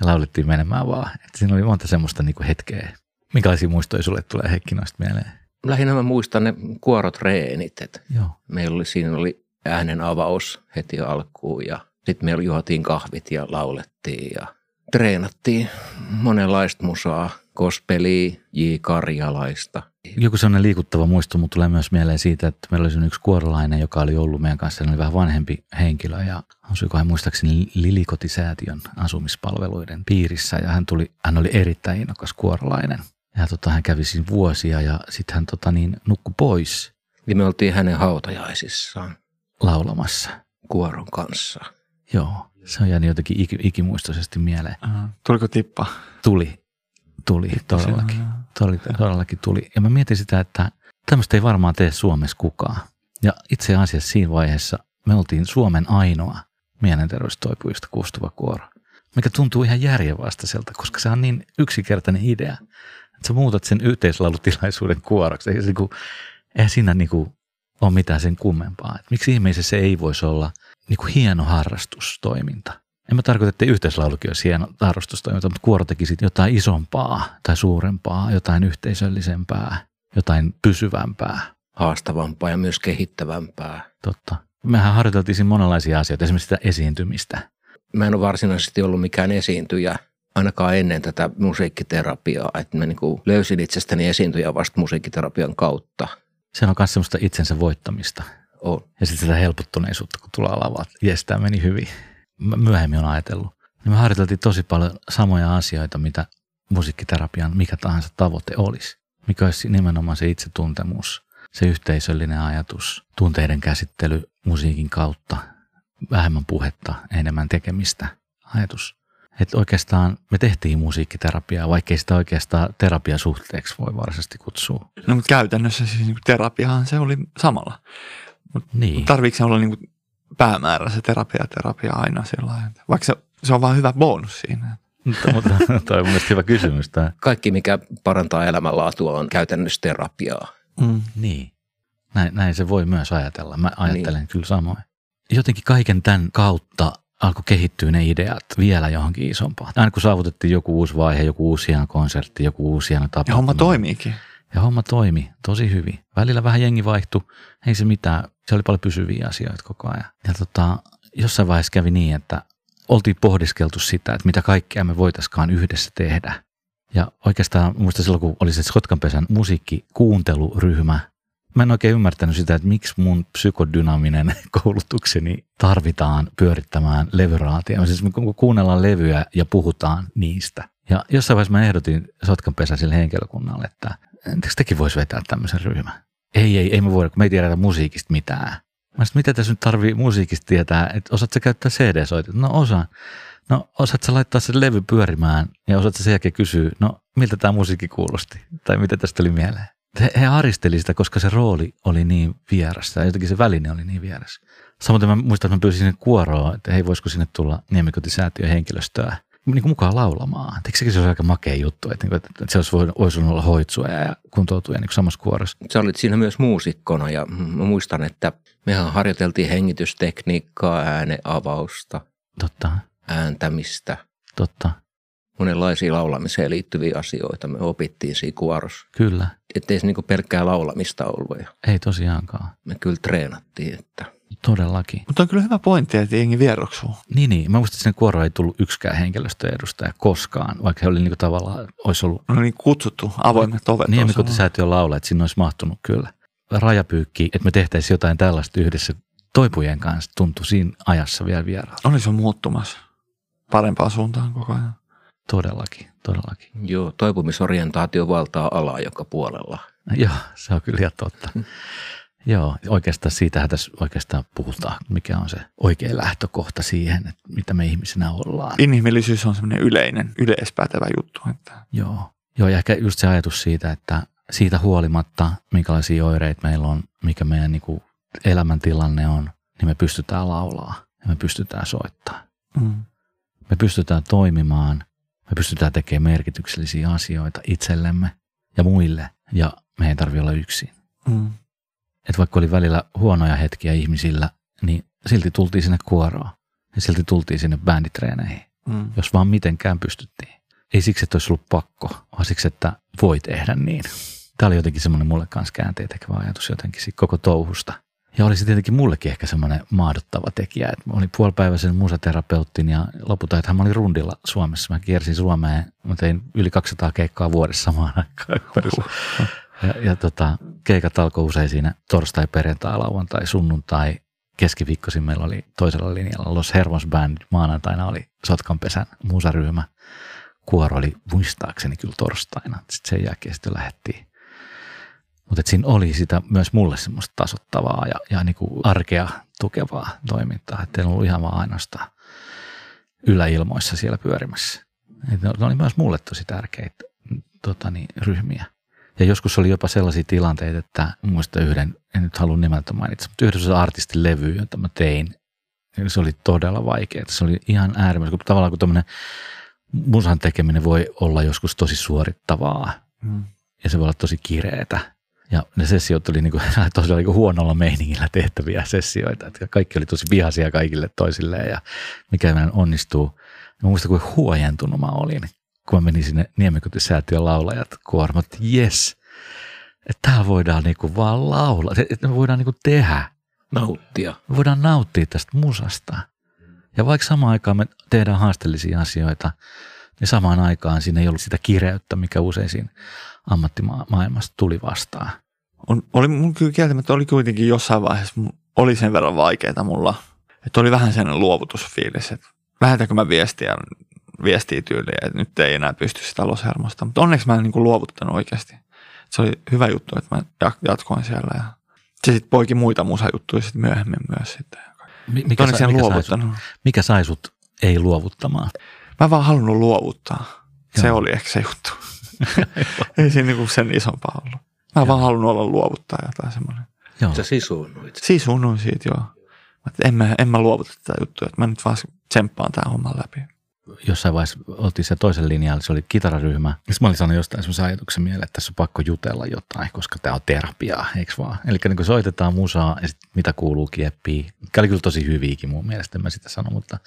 ja laulettiin menemään vaan. Että siinä oli monta semmoista niin hetkeä. Minkälaisia muistoja sulle tulee Heikki noista mieleen? Lähinnä mä muistan ne kuorotreenit. Että Joo. Meillä oli, siinä oli äänen avaus heti alkuun ja sitten meillä juotiin kahvit ja laulettiin ja treenattiin monenlaista musaa, kospeliä, J. Karjalaista. Joku sellainen liikuttava muisto, mutta tulee myös mieleen siitä, että meillä oli yksi kuorolainen, joka oli ollut meidän kanssa, hän oli vähän vanhempi henkilö ja asuikohan muistaakseni Lilikotisäätiön asumispalveluiden piirissä ja hän, tuli, hän oli erittäin innokas kuorolainen. Ja tota, hän kävi siinä vuosia ja sitten hän tota, niin, nukkui pois. Ja me oltiin hänen hautajaisissaan laulamassa. Kuoron kanssa. Joo, se on jäänyt jotenkin ik- ikimuistoisesti mieleen. Uh, tuliko tippa? Tuli, tuli, tippa todellakin. Tuli, todellakin tuli. Ja mä mietin sitä, että tämmöistä ei varmaan tee Suomessa kukaan. Ja itse asiassa siinä vaiheessa me oltiin Suomen ainoa mielenterveystoipujista kustuva kuoro, mikä tuntuu ihan järjenvastaiselta, koska se on niin yksinkertainen idea, että sä muutat sen yhteislaulutilaisuuden kuoroksi. Eihän, niinku, eihän siinä niinku ole mitään sen kummempaa. Et miksi ihmeessä se ei voisi olla niinku hieno harrastustoiminta? En mä tarkoita, että yhteislaulukin olisi hieno harrastustoiminta, mutta kuoro tekisi jotain isompaa tai suurempaa, jotain yhteisöllisempää, jotain pysyvämpää. Haastavampaa ja myös kehittävämpää. Totta. Mehän harjoiteltiin siinä monenlaisia asioita, esimerkiksi sitä esiintymistä. Mä en ole varsinaisesti ollut mikään esiintyjä, ainakaan ennen tätä musiikkiterapiaa. Että mä niin löysin itsestäni esiintyjä vasta musiikkiterapian kautta. Se on myös semmoista itsensä voittamista. On. Ja sitten sitä helpottuneisuutta, kun tulee lavaa. Jes, tämä meni hyvin. Mä myöhemmin on ajatellut. Ja me harjoiteltiin tosi paljon samoja asioita, mitä musiikkiterapian mikä tahansa tavoite olisi. Mikä olisi nimenomaan se itsetuntemus, se yhteisöllinen ajatus, tunteiden käsittely musiikin kautta, vähemmän puhetta, enemmän tekemistä ajatus. Että oikeastaan me tehtiin musiikkiterapiaa, vaikkei sitä oikeastaan terapiasuhteeksi voi varsinaisesti kutsua. No mutta käytännössä siis niin terapiahan se oli samalla. Mut Niin. Tarviiko se olla niin kuin päämäärä se terapia terapia aina sillä Vaikka se, se on vaan hyvä bonus siinä. mutta, mutta toi on mielestäni hyvä kysymys. Tämä. Kaikki, mikä parantaa elämänlaatua, on käytännössä terapiaa. Mm. Niin. Näin, näin se voi myös ajatella. Mä ajattelen niin. kyllä samoin. Jotenkin kaiken tämän kautta alkoi kehittyä ne ideat vielä johonkin isompaan. Aina kun saavutettiin joku uusi vaihe, joku uusi hieno konsertti, joku uusi hieno tapahtuma. Ja homma toimiikin. Ja homma toimi tosi hyvin. Välillä vähän jengi vaihtui, ei se mitään. Se oli paljon pysyviä asioita koko ajan. Ja tota, jossain vaiheessa kävi niin, että oltiin pohdiskeltu sitä, että mitä kaikkea me voitaiskaan yhdessä tehdä. Ja oikeastaan muista silloin, kun oli se Skotkanpesän musiikkikuunteluryhmä, mä en oikein ymmärtänyt sitä, että miksi mun psykodynaaminen koulutukseni tarvitaan pyörittämään levyraatia. Siis me kuunnellaan levyjä ja puhutaan niistä. Ja jossain vaiheessa mä ehdotin Sotkanpesäiselle henkilökunnalle, että entäkö tekin voisi vetää tämmöisen ryhmän? Ei, ei, ei me voida, kun me ei tiedetä musiikista mitään. Mä sanoin, mitä tässä nyt tarvii musiikista tietää, että osaat sä käyttää CD-soitit? No osaan. No osaat sä laittaa sen levy pyörimään ja osaat sä sen jälkeen kysyä, no miltä tämä musiikki kuulosti? Tai mitä tästä oli mieleen? He, he aristeli sitä, koska se rooli oli niin vieras ja jotenkin se väline oli niin vieras. Samoin mä muistan, että mä pyysin sinne kuoroa, että hei voisiko sinne tulla Niemikotisäätiön henkilöstöä niin kuin mukaan laulamaan. Eikö sekin se olisi aika makea juttu, että, että se olisi voinut, olisi olla hoitsuja ja kuntoutuja niin samassa kuorossa. Sä olit siinä myös muusikkona ja mä muistan, että mehän harjoiteltiin hengitystekniikkaa, ääneavausta, Totta, ääntämistä. totta. Monenlaisia laulamiseen liittyviä asioita me opittiin siinä kuorossa. Kyllä. Että ei se niinku pelkkää laulamista ollut Ei tosiaankaan. me kyllä treenattiin, että Todellakin. Mutta on kyllä hyvä pointti, että jengi vieroksuu. Niin, niin. Mä muistan, että sinne kuoroon ei tullut yksikään henkilöstöedustaja koskaan, vaikka he oli niinku tavallaan, olisi ollut No niin kutsuttu, avoimet ovet. olisi Niemikotisäätiön laula, että sinne olisi mahtunut kyllä. Rajapyykki, että me tehtäisiin jotain tällaista yhdessä toipujen kanssa, tuntui siinä ajassa vielä vieraalta. ollut. Oli se muuttumassa parempaan suuntaan koko ajan. Todellakin, todellakin. joo, toipumisorientaatio valtaa alaa joka puolella. Joo, se on kyllä totta. Joo, oikeastaan siitähän tässä oikeastaan puhutaan, mikä on se oikea lähtökohta siihen, että mitä me ihmisinä ollaan. Inhimillisyys on semmoinen yleinen, yleispätevä juttu. Että Joo. Joo, ja ehkä just se ajatus siitä, että siitä huolimatta, minkälaisia oireita meillä on, mikä meidän niin kuin elämäntilanne on, niin me pystytään laulaa ja me pystytään soittaa. mm. Me pystytään toimimaan, me pystytään tekemään merkityksellisiä asioita itsellemme ja muille, ja me ei tarvitse olla yksin. Mm. Et vaikka oli välillä huonoja hetkiä ihmisillä, niin silti tultiin sinne kuoroon ja silti tultiin sinne bänditreeneihin, Mm. jos vaan mitenkään pystyttiin. Ei siksi, että olisi ollut pakko, vaan siksi, että voi tehdä niin. Tämä oli jotenkin semmoinen mulle kanssa käänteentekevä ajatus jotenkin koko touhusta. Ja oli se tietenkin mullekin ehkä semmoinen maadottava tekijä, että mä olin puolipäiväisen musaterapeutin ja lopulta, että mä olin rundilla Suomessa. Mä kiersin Suomeen, mä tein yli 200 keikkaa vuodessa samaan aikaan. Ja, ja tota, keikat alkoi usein siinä torstai, perjantai, lauantai, sunnuntai. Keskiviikkoisin meillä oli toisella linjalla Los Hermos Band. Maanantaina oli Sotkanpesän musaryhmä. Kuoro oli muistaakseni kyllä torstaina. Sitten sen jälkeen sitten lähdettiin. Mutta siinä oli sitä myös mulle semmoista tasottavaa ja, ja niin kuin arkea tukevaa toimintaa. Että en ollut ihan vaan ainoastaan yläilmoissa siellä pyörimässä. Et ne, oli myös mulle tosi tärkeitä tota niin, ryhmiä. Ja joskus oli jopa sellaisia tilanteita, että muista yhden, en nyt halua nimeltä mainita, mutta yhdessä artistin levy, jota mä tein, niin se oli todella vaikeaa. Se oli ihan äärimmäisen, kun tavallaan kun tämmöinen musan tekeminen voi olla joskus tosi suorittavaa Mm. ja se voi olla tosi kireetä. Ja ne sessiot oli niinku, tosiaan niinku huonolla meiningillä tehtäviä sessioita. Että kaikki oli tosi vihaisia kaikille toisilleen ja mikä meidän onnistuu. Mä muistan, kuinka huojentunut mä olin, kun mä menin sinne Niemikotisäätiön laulajat kuorma, että jes, että täällä voidaan niinku vaan laulaa, että me voidaan niinku tehdä. Nauttia. Me voidaan nauttia tästä musasta. Ja vaikka samaan aikaan me tehdään haasteellisia asioita, niin samaan aikaan siinä ei ollut sitä kireyttä, mikä usein siinä ammattimaailmasta tuli vastaan. On, oli mun kyllä kieltämättä oli kuitenkin jossain vaiheessa, oli sen verran vaikeaa mulla, että oli vähän sellainen luovutusfiilis, että lähetäänkö mä viestiä, viestiä tyyliin, että nyt ei enää pysty sitä loshermosta. Mutta onneksi mä en niin kuin luovuttanut oikeasti. Se oli hyvä juttu, että mä ja- jatkoin siellä ja se sitten poiki muita musajuttuja sitten myöhemmin myös sitten. Mi- Mikä sai, en mikä, sai luovuttanut. sut, mikä sai sut ei luovuttamaan? Mä vaan halunnut luovuttaa. Se Joo. oli ehkä se juttu. ei siinä niinku sen isompaa ollut. Mä vaan halunnut olla luovuttaja tai semmoinen. Joo. Sä sisuunnuit. Siis unoin siitä joo. Mä, että en, mä, en mä luovuta tätä juttua, että mä nyt vaan tsemppaan tämän homman läpi. Jossain vaiheessa oltiin se toisen linjalla, se oli kitararyhmä. Sitten mä olin sanonut jostain semmoisen ajatuksen mieleen, että tässä on pakko jutella jotain, koska tämä on terapiaa, eikö vaan? Eli niin kun soitetaan musaa ja sit mitä kuuluu kieppiin, mikä oli kyllä tosi hyviäkin mun mielestä, en mä sitä sano, mutta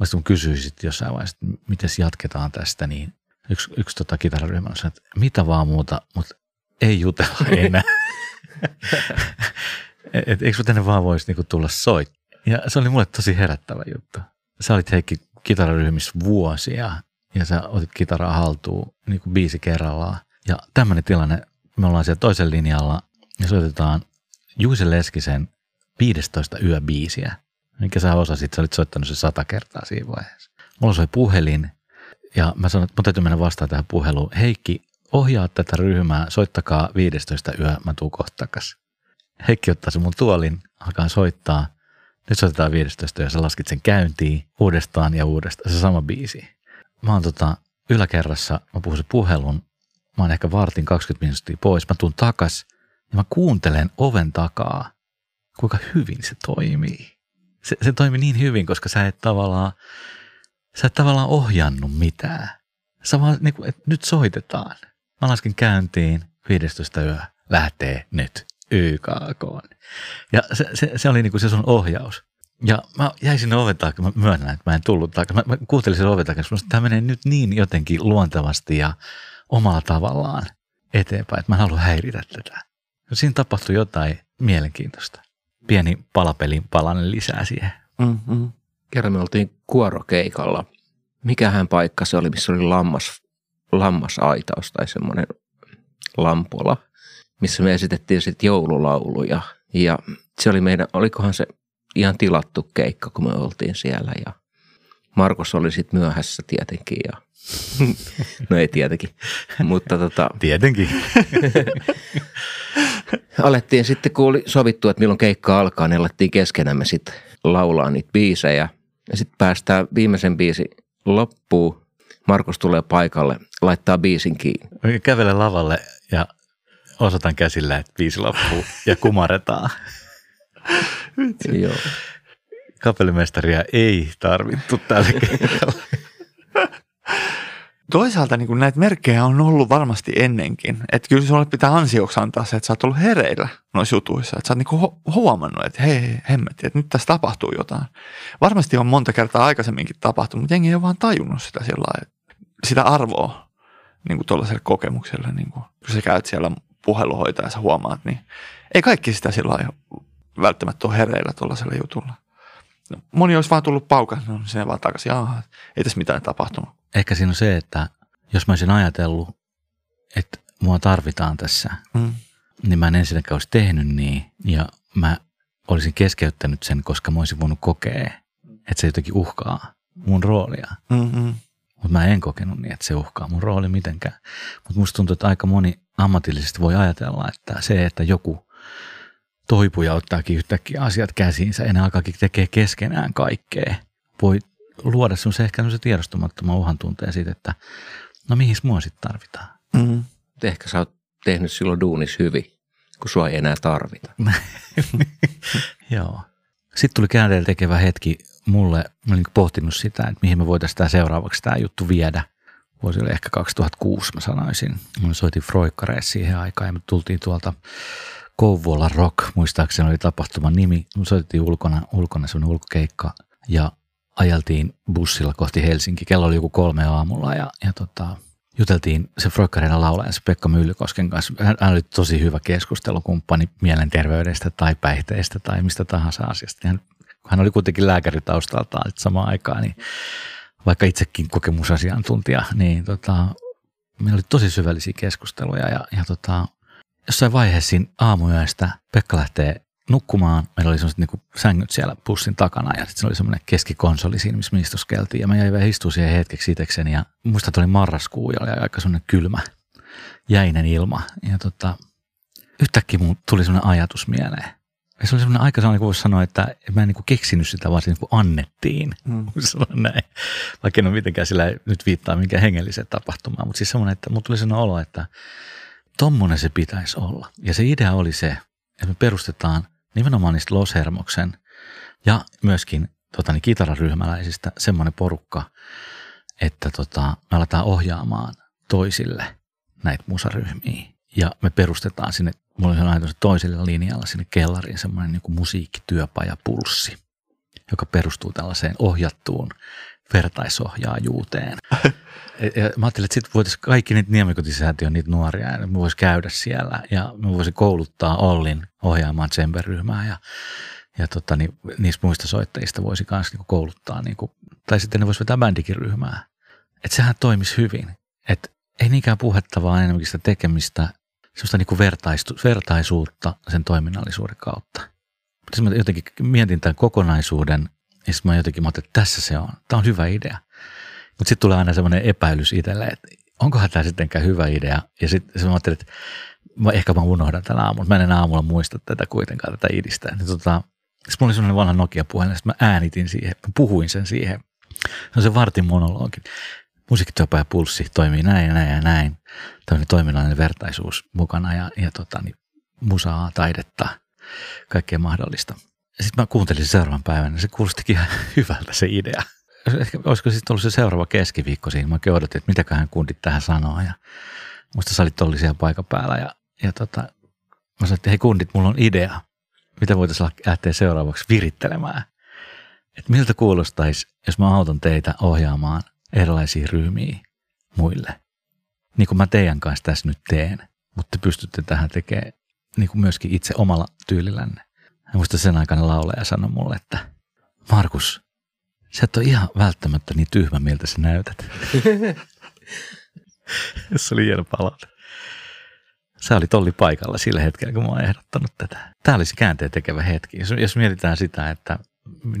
mä kun kysyisit jossain vaiheessa, että miten jatketaan tästä, niin yksi, yksi tota kitararyhmä sanoi, että mitä vaan muuta, mutta ei jutella enää. et, et, eikö tänne vaan voisi niinku tulla soit? Ja se oli mulle tosi herättävä juttu. Sä olit Heikki kitararyhmissä vuosia ja sä otit kitaraa haltuun niin kuin biisi kerrallaan. Ja tämmöinen tilanne, me ollaan siellä toisen linjalla ja soitetaan Juise Leskisen 15 yöbiisiä, minkä sä osasit, sä olit soittanut se sata kertaa siinä vaiheessa. Mulla soi puhelin ja mä sanoin, että mun täytyy mennä vastaan tähän puheluun. Heikki, ohjaa tätä ryhmää, soittakaa 15 yö, mä tuun kohta takas. Heikki ottaa sen mun tuolin, alkaa soittaa. Nyt soitetaan 15 ja sä laskit sen käyntiin uudestaan ja uudestaan, se sama biisi. Mä oon tota yläkerrassa, mä puhun se puhelun, mä oon ehkä vartin 20 minuuttia pois, mä tuun takas ja mä kuuntelen oven takaa, kuinka hyvin se toimii. Se, se toimi niin hyvin, koska sä et tavallaan, sä et tavallaan ohjannut mitään. Sä vaan, niin kuin, että nyt soitetaan. Mä laskin käyntiin, 15 yö lähtee nyt YKK. Ja se, se, se oli niin kuin se sun ohjaus. Ja mä jäin sinne oven taakse, mä myönnän, että mä en tullut taakse. Mä, mä kuuntelin sen oven taakse, että tämä menee nyt niin jotenkin luontevasti ja omalla tavallaan eteenpäin, että mä en halua häiritä tätä. Siinä tapahtui jotain mielenkiintoista. Pieni palapelin palanen lisää siihen. Mm-hmm. Kerran me oltiin kuorokeikalla. Mikähän paikka se oli, missä oli lammas, lammasaitaus tai semmoinen lampola, missä me esitettiin sitten joululauluja. Ja se oli meidän, olikohan se ihan tilattu keikka, kun me oltiin siellä ja Markus oli sitten myöhässä tietenkin ja no ei tietenkin, mutta tota, Tietenkin. alettiin sitten, kun oli sovittu, että milloin keikka alkaa, niin alettiin keskenämme sitten laulaa niitä biisejä. Ja sitten päästään viimeisen biisin loppuun. Markus tulee paikalle, laittaa biisin kiinni. Kävelen lavalle ja osoitan käsillä, että biisi loppuu ja kumaretaan. Joo. Kapellimestaria ei tarvittu tällä. Toisaalta niin näitä merkkejä on ollut varmasti ennenkin. Että kyllä sulle pitää ansioksi antaa se, että sä oot ollut hereillä noissa jutuissa. Että sä oot niin hu- huomannut, että hei, hei hemmetti, että nyt tässä tapahtuu jotain. Varmasti on monta kertaa aikaisemminkin tapahtunut, mutta jengi ei ole vaan tajunnut sitä sillä sitä arvoa niin kuin tuollaiselle kokemukselle. Niin kuin, kun sä käyt siellä puheluhoitajassa huomaat, niin ei kaikki sitä sillä välttämättä ole hereillä tuollaiselle jutulla. No, moni olisi vaan tullut paukan, no sinne vaan takaisin, Jaha, ei tässä mitään tapahtunut. Ehkä siinä on se, että jos mä olisin ajatellut, että mua tarvitaan tässä, Mm. niin mä en ensinnäkään olisi tehnyt niin. Ja mä olisin keskeyttänyt sen, koska mä olisin voinut kokea, että se jotenkin uhkaa mun roolia. Mm-hmm. Mutta mä en kokenut niin, että se uhkaa mun rooli mitenkään. Mutta musta tuntuu, että aika moni ammatillisesti voi ajatella, että se, että joku toipuu ja ottaakin yhtäkkiä asiat käsiinsä ja ne alkaakin tekee keskenään kaikkea, voi luoda semmoisen ehkä semmoisen tiedostamattoman uhan tunteen siitä, että no mihin mua sitten tarvitaan. Mm-hmm. Ehkä sä oot tehnyt silloin duunis hyvin, kun sua ei enää tarvita. Joo. Sitten tuli käänteellä tekevä hetki mulle, mä olin pohtinut sitä, että mihin me voitaisiin tämä seuraavaksi tämä juttu viedä. Vuosi oli ehkä 2006, mä sanoisin. Mä soitin Froikkareissa siihen aikaan ja me tultiin tuolta Kouvola Rock, muistaakseni oli tapahtuman nimi. Me soitettiin ulkona, ulkona semmoinen ulkokeikka ja ajeltiin bussilla kohti Helsinki. Kello oli joku kolme aamulla ja, ja tota, juteltiin se Froikkareina laulaja se Pekka Myllykosken kanssa. Hän, oli tosi hyvä keskustelukumppani mielenterveydestä tai päihteistä tai mistä tahansa asiasta. Hän, hän oli kuitenkin lääkäri taustaltaan samaan aikaan, niin vaikka itsekin kokemusasiantuntija, niin tota, meillä oli tosi syvällisiä keskusteluja ja, ja tota, jossain vaiheessa aamuyöstä Pekka lähtee nukkumaan. Meillä oli sellaiset niin sängyt siellä pussin takana ja sitten se oli semmoinen keskikonsoli siinä, missä me istuskeltiin. Ja mä jäin vielä istua siihen hetkeksi itekseni ja muista, että oli marraskuu ja oli aika semmoinen kylmä, jäinen ilma. Ja tota, yhtäkkiä mun tuli semmoinen ajatus mieleen. Ja se oli semmoinen aika sellainen, kun voisi sanoa, että mä en niin kuin keksinyt sitä, vaan se niin kuin annettiin. Mm. näin. Vaikka en ole mitenkään sillä nyt viittaa minkään hengelliseen tapahtumaan. Mutta siis semmoinen, että mulla tuli sellainen olo, että tommonen se pitäisi olla. Ja se idea oli se, että me perustetaan nimenomaan niistä Los Hermoksen ja myöskin tota, niin kitararyhmäläisistä semmoinen porukka, että tota, me aletaan ohjaamaan toisille näitä musaryhmiä. Ja me perustetaan sinne, mulla oli ajatus toiselle linjalla sinne kellariin semmoinen niin musiikkityöpajapulssi, joka perustuu tällaiseen ohjattuun vertaisohjaajuuteen. Ja mä ajattelin, että sitten voitaisiin kaikki niitä Niemikotisäätiön niitä nuoria, ja me voisi käydä siellä ja me voisi kouluttaa Ollin ohjaamaan Tsember-ryhmää ja, ja tota, niin, niistä muista soittajista voisi myös niin kouluttaa, niin kuin, tai sitten ne voisi vetää bändikin ryhmää. Että sehän toimisi hyvin. Että ei niinkään puhetta, vaan enemmänkin sitä tekemistä, sellaista niin kuin vertaisuutta sen toiminnallisuuden kautta. Mutta mä jotenkin mietin tämän kokonaisuuden ja sitten mä jotenkin mä että tässä se on. Tämä on hyvä idea. Mutta sitten tulee aina semmoinen epäilys itselle, että onkohan tämä sittenkään hyvä idea. Ja sitten mä ajattelin, että mä, ehkä mä unohdan tänä aamulla. Mä en enää aamulla muista tätä kuitenkaan, tätä idistä. Niin tota, sitten mulla oli semmoinen vanha Nokia-puhelin, että mä äänitin siihen, mä puhuin sen siihen. Se on se vartin monologi. Musiikkityöpä ja pulssi toimii näin ja näin ja näin. Tämmöinen toiminnallinen vertaisuus mukana ja, ja tota, niin, musaa, taidetta, kaikkea mahdollista. Sitten mä kuuntelin seuraavan päivän ja se kuulostikin ihan hyvältä se idea. Ehkä, olisiko sitten ollut se seuraava keskiviikko siinä. Mä odotin, että mitäköhän kundit tähän sanoo. Ja musta sä olit siellä paikan päällä ja, ja tota, mä sanoin, että hei kundit, mulla on idea. Mitä voitaisiin lähteä seuraavaksi virittelemään. että miltä kuulostaisi, jos mä autan teitä ohjaamaan erilaisia ryhmiä muille. Niin kuin mä teidän kanssa tässä nyt teen, mutta te pystytte tähän tekemään niin kuin myöskin itse omalla tyylillänne. Ja muista sen aikana laulaja sanoi mulle, että Markus, sä et ole ihan välttämättä niin tyhmä, miltä sä näytät. Se oli hieno palaute. Sä olit Olli paikalla sillä hetkellä, kun mä oon ehdottanut tätä. Tämä olisi käänteen tekevä hetki. Jos, jos mietitään sitä, että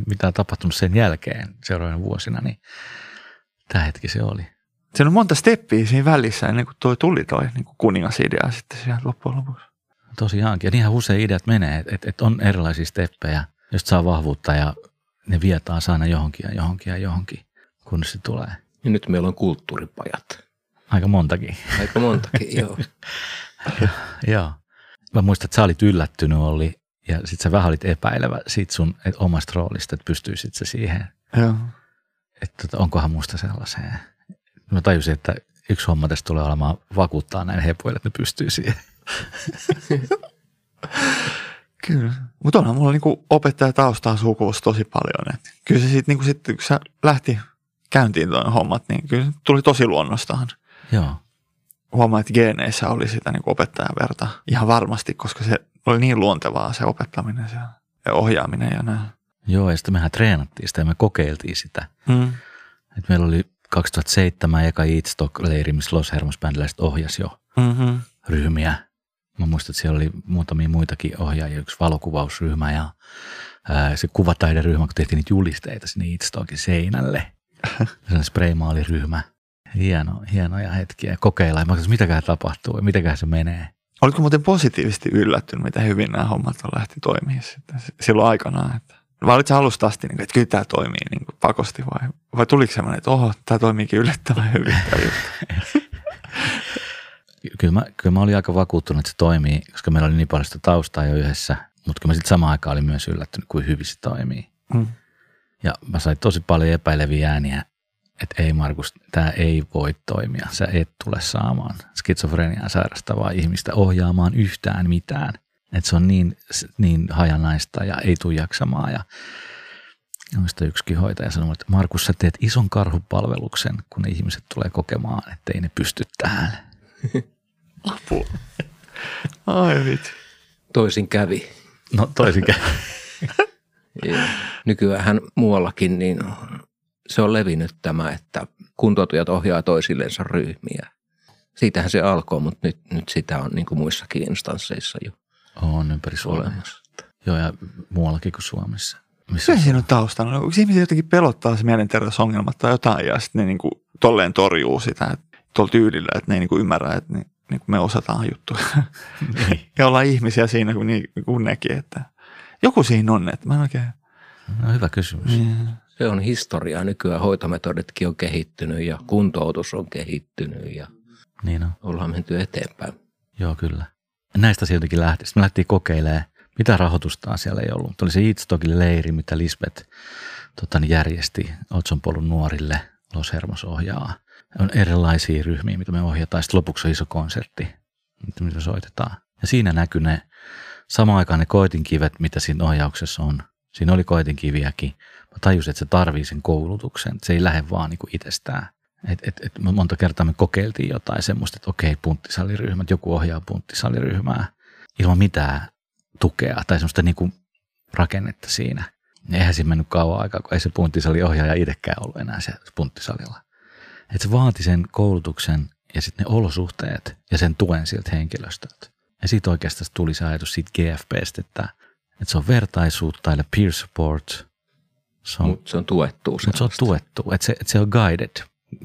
mitä on tapahtunut sen jälkeen seuraavina vuosina, niin tämä hetki se oli. Siinä on monta steppiä siinä välissä ennen kuin toi tuli toi niin kuningasidea sitten siellä loppujen lopuksi. Tosiaankin. Ja niinhän usein ideat menee, että et, et on erilaisia steppejä, joista saa vahvuutta ja ne vie taas aina johonkin ja johonkin ja johonkin, kun se tulee. Ja nyt meillä on kulttuuripajat. Aika montakin. Aika montakin, joo. Joo. Mä muistan, että sä olit yllättynyt oli ja sit sä vähän olit epäilevä siitä sun et omasta roolista, että pystyisit se siihen, Joo. että tota, onkohan musta sellaiseen. Mä tajusin, että yksi homma tästä tulee olemaan vakuuttaa näin hepoille, että ne pystyy siihen. Kyllä. Mutta onhan mulla niinku opettaja taustaa sukuvuus tosi paljon. Et kyllä se sitten niinku sit, kun se lähti käyntiin tuon hommat, niin kyllä se tuli tosi luonnostaan. Joo. Huomaa, että geeneissä oli sitä niinku opettajan verta ihan varmasti, koska se oli niin luontevaa se opettaminen siellä ja ohjaaminen ja näin. Joo, ja sitten mehän treenattiin sitä ja me kokeiltiin sitä. Mm. Et meillä oli 2007 eka Eatstock-leiri, missä Los Hermos ohjasi jo Mm-hmm. ryhmiä. Mä muistan, että siellä oli muutamia muitakin ohjaajia, yksi valokuvausryhmä ja ää, se kuvataideryhmä, kun tehtiin niitä julisteita sinne Eatstockin seinälle. Sellainen spraymaaliryhmä. Hieno, hienoja hetkiä. Kokeillaan. Katsoin, mitäkään tapahtuu ja mitäkään se menee. Oletko muuten positiivisesti yllättynyt, miten hyvin nämä hommat on lähti toimimaan sitten silloin aikanaan? Että, vai olitko alusta asti, niin, että kyllä tämä toimii niin kuin pakosti vai, vai tuliko semmoinen, että oho, tämä toimiikin yllättävän hyvin? Kyllä mä, kyllä mä olin aika vakuuttunut, että se toimii, koska meillä oli niin paljon sitä taustaa jo yhdessä. Mutta kyllä mä sitten samaan aikaan olin myös yllättynyt, kuin hyvin se toimii. Mm. Ja mä sain tosi paljon epäileviä ääniä, että ei Markus, tämä ei voi toimia. Sä et tule saamaan skitsofreniaa sairastavaa ihmistä ohjaamaan yhtään mitään. Että se on niin, niin hajanaista ja ei tule jaksamaan. Ja Muista yksikin hoitaja sanoi, että Markus, sä teet ison karhupalveluksen, kun ne ihmiset tulee kokemaan, että ei ne pysty tähän. Apua. Ai vitsi. Toisin kävi. No toisin käy. Ja Nykyään muuallakin niin se on levinnyt tämä, että kuntoutujat ohjaa toisillensa ryhmiä. Siitähän se alkoi, mutta nyt, nyt sitä on niin kuin muissakin instansseissa jo On ympäri Suomea. olemassa. Joo, ja muuallakin kuin Suomessa. Missä Mikä siinä on taustana? Onko ihmisiä jotenkin pelottaa se mielenterveysongelmat tai jotain ja sitten ne niin kuin tolleen torjuu sitä että tuolla tyylillä, että ne ei niin kuin ymmärrä, että ne, niin kuin me osataan juttuja. niin. ja ollaan ihmisiä siinä kuin, niin, kuin nekin, että joku siinä on, että mä en oikein... No hyvä kysymys. Niin. Se on historiaa. Nykyään hoitometoditkin on kehittynyt ja kuntoutus on kehittynyt ja Niin on. ollaan menty eteenpäin. Joo, kyllä. Näistä se jotenkin lähti. Sitten me lähtiin kokeilemaan, mitä rahoitusta siellä ei ollut. Mutta oli se Eatstockin leiri, mitä Lisbeth tota, niin järjesti Otsonpolun nuorille Los Hermos ohjaa. On erilaisia ryhmiä, mitä me ohjataan. Sitten lopuksi on iso konsertti, mitä me soitetaan. Ja siinä näkyy ne samaan aikaan ne koitinkivet, mitä siinä ohjauksessa on. Siinä oli koitinkiviäkin. Mä tajusin, että se tarvii sen koulutuksen. Se ei lähde vaan niin kuin itsestään. Et, et, et monta kertaa me kokeiltiin jotain semmoista, että okei, punttisaliryhmät, joku ohjaa punttisaliryhmää ilman mitään tukea tai semmoista niin kuin rakennetta siinä. Eihän siinä mennyt kauan aikaa, kun ei se punttisali ohjaaja itsekään ollut enää se punttisalilla. Et se vaati sen koulutuksen ja sitten ne olosuhteet ja sen tuen siltä henkilöstöltä. Ja siitä oikeastaan tuli se ajatus siitä GFPstä, että, että se on vertaisuutta eli peer support. Se on, Mutta se on tuettu mutta se on tuettu, että se, että se on guided.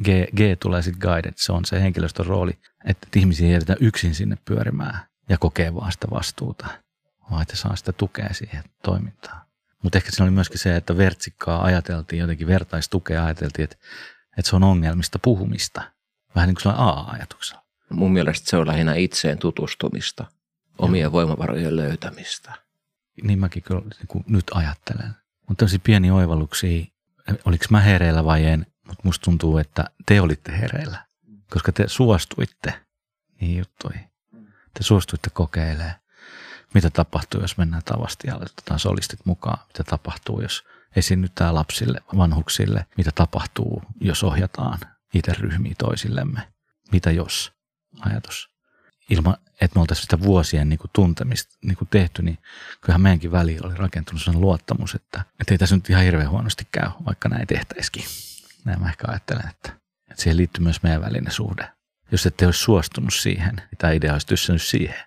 G, G tulee sitten guided, se on se henkilöstön rooli, että ihmisiä ei jätetä yksin sinne pyörimään ja kokee vaan sitä vastuuta, vaan että saa sitä tukea siihen toimintaan. Mutta ehkä siinä oli myöskin se, että vertsikkaa ajateltiin, jotenkin vertaistukea ajateltiin, että, että se on ongelmista puhumista. Vähän niin kuin sellainen A-ajatuksella. Mun mielestä se on lähinnä itseen tutustumista, omien voimavarojen löytämistä. Niin mäkin kyllä niin kuin nyt ajattelen. Mutta tämmöisiä pieniä oivalluksia, oliko mä hereillä vai en, mutta musta tuntuu, että te olitte hereillä, koska te suostuitte niihin juttuihin. Te suostuitte kokeilemaan, mitä tapahtuu, jos mennään tavasti ja otetaan solistit mukaan. Mitä tapahtuu, jos esiinnyttää lapsille, vanhuksille, mitä tapahtuu, jos ohjataan itse ryhmiä toisillemme. Mitä jos? Ajatus. Ilman, että me oltaisiin sitä vuosien niin kuin tuntemista niin kuin tehty, niin kyllähän meidänkin väliin oli rakentunut sellainen luottamus, että, että ei tässä nyt ihan hirveän huonosti käy, vaikka näin tehtäisikin. Näin mä ehkä ajattelen, että, että siihen liittyy myös meidän välinen suhde. Jos ette olisi suostunut siihen, niin tämä idea olisi siihen.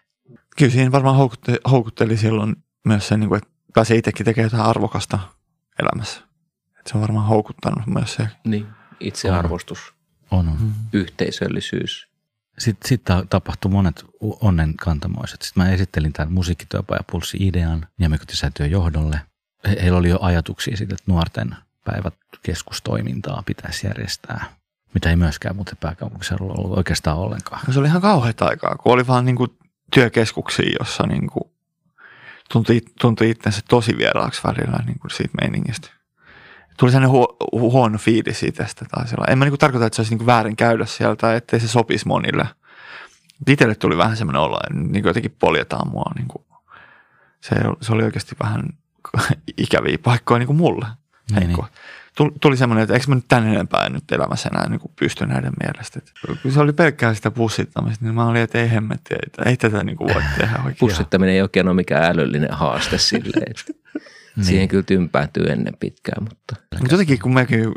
Kyllä siinä varmaan houkutteli, houkutteli silloin myös se, niin kuin, että pääsee itsekin tekemään jotain arvokasta elämässä. Että se on varmaan houkuttanut myös se. Niin, itsearvostus, On, on. Mm. yhteisöllisyys. Sitten sit ta- tapahtui monet u- onnen kantamoiset. Sitten mä esittelin tämän musiikkityöpajapulssi-idean Niemikotisäätiön johdolle. He- heillä oli jo ajatuksia siitä, että nuorten päivät keskustoimintaa pitäisi järjestää, mitä ei myöskään muuten pääkaupunkiseudulla ollut oikeastaan ollenkaan. No se oli ihan kauheata aikaa, kun oli vaan niin kuin työkeskuksia, jossa niin kuin tuntui, tuntui itsensä tosi vieraaksi välillä niin kuin siitä meiningistä. Tuli sellainen huo, huono fiilis itsestä tai sillä. En mä niin kuin tarkoita, että se olisi niin kuin väärin käydä sieltä tai ettei se sopisi monille. Itselle tuli vähän semmoinen olo, että niin kuin jotenkin poljetaan mua. Niin kuin. Se, se oli oikeasti vähän ikäviä paikkoja niin kuin mulle. Niin, Heikkoa. Tuli, semmoinen, että eikö mä nyt tän enempää nyt elämässä enää niin kuin pysty näiden mielestä. Et kun se oli pelkkää sitä pussittamista, niin mä olin, että ei hemmetti, ei, ei tätä niin kuin voi tehdä oikein. Pussittaminen ei oikein ole mikään älyllinen haaste silleen, että Niin. siihen kyllä tympääntyy ennen pitkään, mutta Mutta jotenkin kun mäkin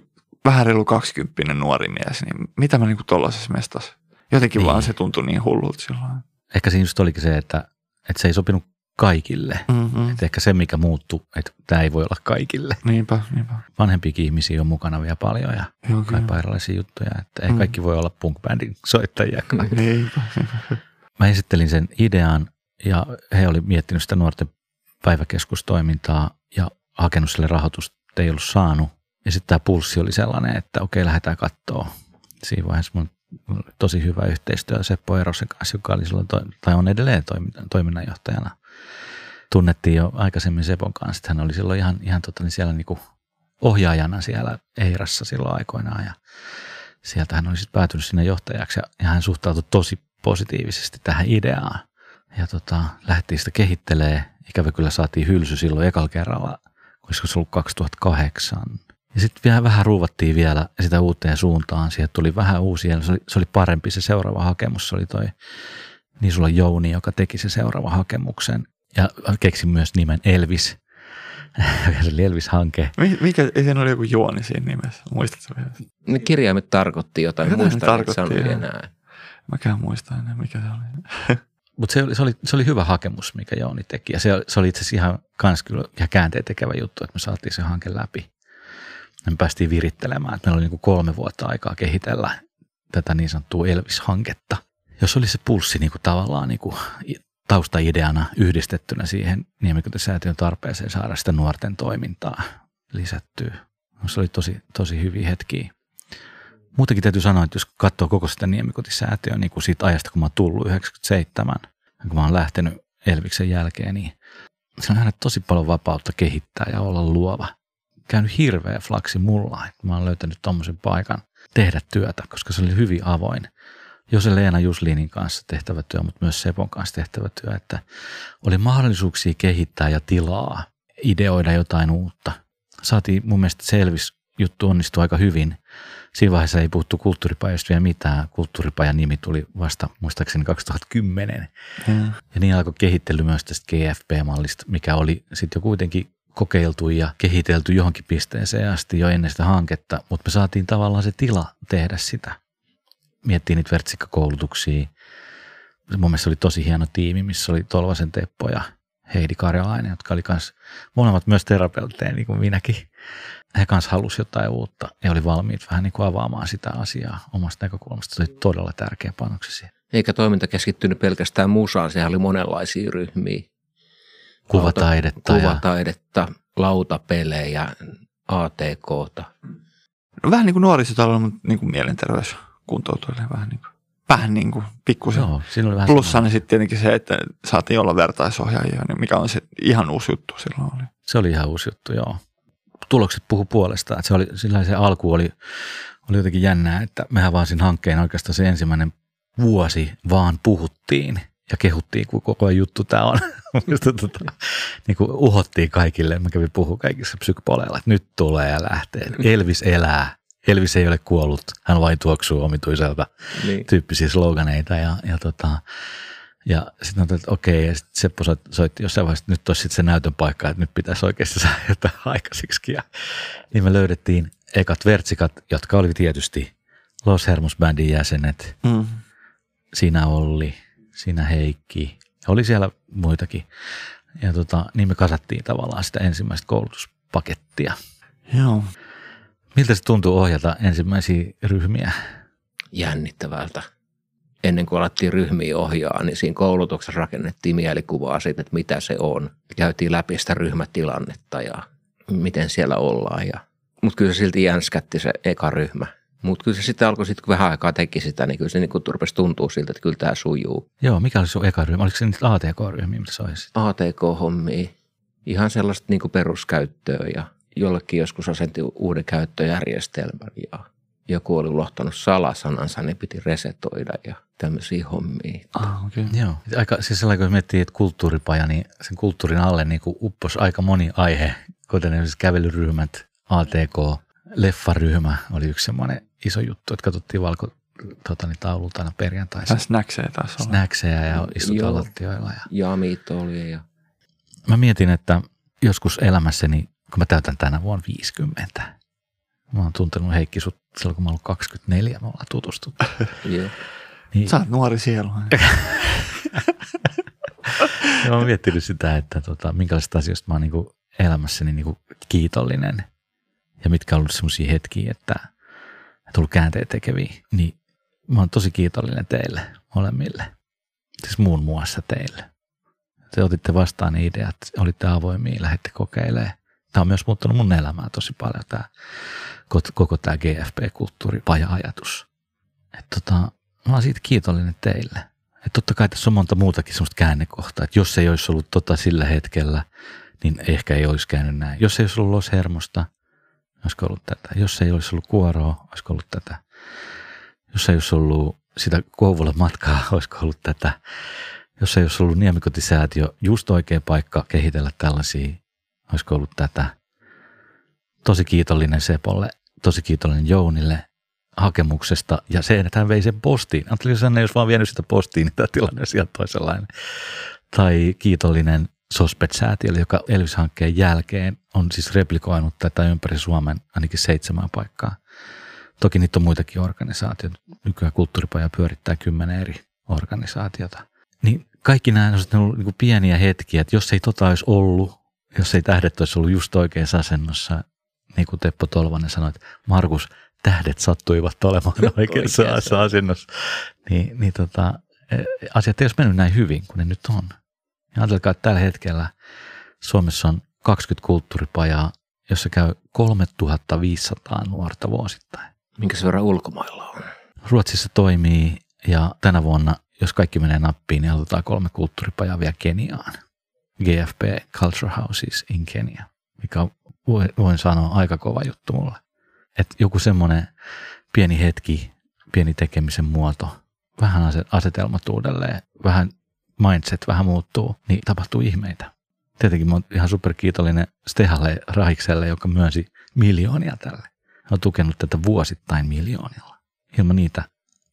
vähän reilu 20 nuori mies, niin mitä mä niinku tollaisessa mestassa? Jotenkin Niin. vaan se tuntui niin hullulta silloin. Ehkä siinä just olikin se, että, että se ei sopinut kaikille. Mm-hmm. Et ehkä se, mikä muuttui, että tämä ei voi olla kaikille. Niinpä, niinpä. Vanhempiakin ihmisiä on mukana vielä paljon ja Joo, kaipaa erilaisia juttuja. Että ei Mm. kaikki voi olla punk-bändin soittajia. Niinpä. Mä esittelin sen idean ja he oli miettinyt sitä nuorten päiväkeskustoimintaa ja hakenut sille rahoitusta, ei ollut saanut. Ja sitten tämä pulssi oli sellainen, että okei, lähdetään katsoa. Siinä vaiheessa mun tosi hyvä yhteistyö Seppo Erosen kanssa, joka oli silloin, toi, tai on edelleen toiminnan- toiminnanjohtajana. Tunnettiin jo aikaisemmin Sepon kanssa, hän oli silloin ihan, ihan tota, niin siellä niinku ohjaajana siellä Eirassa silloin aikoinaan ja sieltä hän oli sitten päätynyt sinne johtajaksi ja, hän suhtautui tosi positiivisesti tähän ideaan. Ja tota, lähdettiin sitä kehittelee. Ikävä kyllä saatiin hylsy silloin ekalla kerralla, koska se ollut 2008. Ja sitten vielä vähän ruuvattiin vielä sitä uuteen suuntaan. Siihen tuli vähän uusia. Se oli, se oli parempi se seuraava hakemus. Se oli toi niin sulla Jouni, joka teki se seuraava hakemuksen. Ja keksi myös nimen Elvis. se oli Elvis-hanke. Mi- Mikä, ei siinä oli joku juoni siinä nimessä. Muistatko vielä? ne kirjaimet tarkoitti jotain, Jotain muista tarkoitti, sanoa joo. enää. Mäkään muista enää, mikä se oli. Mutta se, oli- se, oli, se oli hyvä hakemus, mikä Jouni teki. Ja se, se oli itse asiassa ihan, kans kyllä ihan käänteen tekevä juttu, että me saatiin se hanke läpi. Ja me päästiin virittelemään, että meillä oli niin kuin kolme vuotta aikaa kehitellä tätä niin sanottua Elvis-hanketta. Jos oli se pulssi niin kuin tavallaan niin kuin taustaideana yhdistettynä siihen Niemikytesäätiön tarpeeseen saada sitä nuorten toimintaa lisättyä. Se oli tosi, tosi hyviä hetkiä. Muutenkin täytyy sanoa, että jos katsoo koko sitä Niemikotisäätiöä niin kuin siitä ajasta, kun mä oon tullut 97, kun mä oon lähtenyt Elviksen jälkeen, niin se on nähnyt tosi paljon vapautta kehittää ja olla luova. Käynyt hirveä flaksi mulla, että mä oon löytänyt tommosen paikan tehdä työtä, koska se oli hyvin avoin. Jo se Leena Juslinin kanssa tehtävä työ, mutta myös Sepon kanssa tehtävä työ, että oli mahdollisuuksia kehittää ja tilaa, ideoida jotain uutta. Saatiin mun mielestä selvis juttu onnistui aika hyvin. Siinä vaiheessa ei puhuttu kulttuuripajasta vielä mitään. Kulttuuripajan nimi tuli vasta muistaakseni 2010. Mm. Ja niin alkoi kehittely myös tästä GFP-mallista, mikä oli sitten jo kuitenkin kokeiltu ja kehitelty johonkin pisteeseen asti jo ennen sitä hanketta, mutta me saatiin tavallaan se tila tehdä sitä. Miettii niitä vertsikkakoulutuksia. Mun mielestä se oli tosi hieno tiimi, missä oli Tolvasen Teppo ja Heidi Karjalainen, jotka oli kans molemmat myös terapeutteja, niin kuin minäkin. He kanssa halusi jotain uutta ja oli valmiit vähän niin kuin avaamaan sitä asiaa omasta näkökulmasta. Se oli todella tärkeä panokse siihen. Eikä toiminta keskittynyt pelkästään musaan, sehän oli monenlaisia ryhmiä. Kuvataidetta ja Kuvataidetta, lautapelejä, ATKta. No, vähän niin kuin nuorisotalo, mutta niin kuin mielenterveys kuntoutuille vähän niin kuin, vähän niin kuin pikkusen. Joo, siinä oli vähän Plussana sitten tietenkin se, että saatiin olla vertaisohjaajia, niin mikä on se ihan uusi juttu silloin oli. Se oli ihan uusi juttu, joo. Tulokset puhu puolestaan. Että se, oli, sillä se alku oli, oli jotenkin jännää, että mehän vaan siinä hankkeen oikeastaan se ensimmäinen vuosi vaan puhuttiin ja kehuttiin, kun koko juttu tämä on. Musta, tota, niin kuin uhottiin kaikille, mä kävin puhua kaikissa psykopoleilla, että nyt tulee ja lähtee. Elvis elää. Elvis ei ole kuollut, hän vain tuoksuu omituiselta niin. tyyppisiä sloganeita ja, ja tota, ja sitten että okei, ja sitten Seppo soitti, jossain vaiheessa, että nyt olisi sitten se näytön paikka, että nyt pitäisi oikeasti saada jotain aikaisiksi. Ja niin me löydettiin ekat vertsikat, jotka oli tietysti Los Hermos Bandin jäsenet. Mm. Siinä Olli, siinä Heikki, oli siellä muitakin. Ja tota, niin me kasattiin tavallaan sitä ensimmäistä koulutuspakettia. Joo. Miltä se tuntuu ohjata ensimmäisiä ryhmiä? Jännittävältä ennen kuin alettiin ryhmiä ohjaa, niin siinä koulutuksessa rakennettiin mielikuvaa siitä, että mitä se on. Käytiin läpi sitä ryhmätilannetta ja miten siellä ollaan. Ja, mutta kyllä se silti jänskätti se eka ryhmä. Mutta kyllä se sitten alkoi, sit, kun vähän aikaa teki sitä, niin kyllä se niin rupesi tuntua siltä, että kyllä tämä sujuu. Joo, mikä oli sun eka ryhmä? Oliko se nyt ATK-ryhmiä, mitä sä ATK-hommia. Ihan sellaista niin peruskäyttöä ja jollekin joskus asentti uuden käyttöjärjestelmän ja joku oli ulohtanut salasanansa, niin piti resetoida ja tämmöisiä hommia. Ah, okay. Joo. Aika, siis sellainen, kun miettii, että kulttuuripaja, niin sen kulttuurin alle niin kuin upposi aika moni aihe, kuten esimerkiksi kävelyryhmät, ATK, leffaryhmä oli yksi semmoinen iso juttu, että katsottiin valko tota, niin taululta aina perjantaisin. Snackseja taas olla. Snackseja ja istutaan lattioilla. Ja... Jaamit oli. Ja... Mä mietin, että joskus elämässäni, kun mä täytän tänä vuonna 50, Mä oon tuntenut Heikki sut silloin, kun mä oon 24, me ollaan tutustuttu. Joo. Niin. Sä oot nuori sielu. mä oon miettinyt sitä, että tota, minkälaisista asioista mä oon niinku elämässäni niinku kiitollinen ja mitkä on ollut semmoisia hetkiä, että on tullut käänteet tekeviä. Niin mä oon tosi kiitollinen teille molemmille. Siis muun muassa teille. Te otitte vastaan ne ideat, olitte avoimia, lähdette kokeilemaan. Tämä on myös muuttanut mun elämää tosi paljon, tämä koko tämä GFP-kulttuuri, paja-ajatus. Että tota, mä oon siitä kiitollinen teille. Että totta kai tässä on monta muutakin semmoista käännekohtaa, että jos ei olisi ollut tota sillä hetkellä, niin ehkä ei olisi käynyt näin. Jos ei olisi ollut Los Hermosta, olisiko ollut tätä. Jos ei olisi ollut kuoroa, olisiko ollut tätä. Jos ei olisi ollut sitä Kouvolan matkaa, olisiko ollut tätä. Jos ei olisi ollut Niemikotisäätiö, just oikea paikka kehitellä tällaisia, olisiko ollut tätä tosi kiitollinen Sepolle, tosi kiitollinen Jounille hakemuksesta ja se, että hän vei sen postiin. Ajattelin, jos vaan vienyt sitä postiin, niin tämä tilanne olisi ihan toisenlainen. Tai kiitollinen Sospet-säätiölle, joka Elvis-hankkeen jälkeen on siis replikoinut tätä ympäri Suomen ainakin seitsemän paikkaa. Toki niitä on muitakin organisaatioita. Nykyään kulttuuripaja pyörittää kymmenen eri organisaatiota. Niin kaikki nämä on ollut niin pieniä hetkiä, että jos ei tota olisi ollut, jos ei tähdet olisi ollut just oikeassa asennossa, niin kuin Teppo Tolvanen sanoi, että Markus, tähdet sattuivat olemaan oikeassa asennossa. Niin, niin tota, e, asiat ei olisi mennyt näin hyvin kuin ne nyt on. Ja ajatelkaa, että tällä hetkellä Suomessa on 20 kulttuuripajaa, jossa käy 3500 nuorta vuosittain. Minkä verran ulkomailla on? Ruotsissa toimii ja tänä vuonna, jos kaikki menee nappiin, niin aloitetaan kolme kulttuuripajaa vielä Keniaan. GFP Culture Houses in Kenya, mikä voin sanoa, aika kova juttu mulle. Että joku semmoinen pieni hetki, pieni tekemisen muoto, vähän asetelmat uudelleen, vähän mindset vähän muuttuu, niin tapahtuu ihmeitä. Tietenkin mä oon ihan superkiitollinen Stehalle Rahikselle, joka myönsi miljoonia tälle. Hän on tukenut tätä vuosittain miljoonilla. Ilman niitä,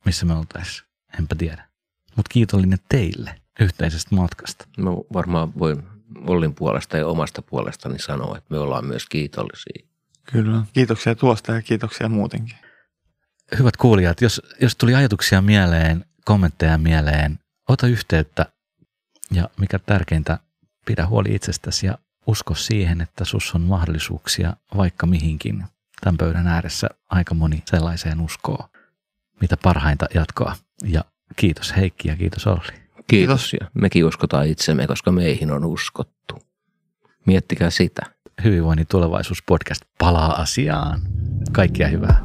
missä me oltaisiin, enpä tiedä. Mutta kiitollinen teille yhteisestä matkasta. Mä varmaan voin Ollin puolesta ja omasta puolestani sanoa, että me ollaan myös kiitollisia. Kyllä. Kiitoksia tuosta ja kiitoksia muutenkin. Hyvät kuulijat, jos, jos tuli ajatuksia mieleen, kommentteja mieleen, ota yhteyttä ja mikä tärkeintä, pidä huoli itsestäsi ja usko siihen, että sus on mahdollisuuksia vaikka mihinkin. Tämän pöydän ääressä aika moni sellaiseen uskoo. Mitä parhainta jatkoa ja kiitos Heikki ja kiitos Olli. Kiitos. Ja mekin uskotaan itsemme, koska meihin on uskottu. Miettikää sitä. Hyvinvoinnin tulevaisuuspodcast palaa asiaan. Kaikkia hyvää.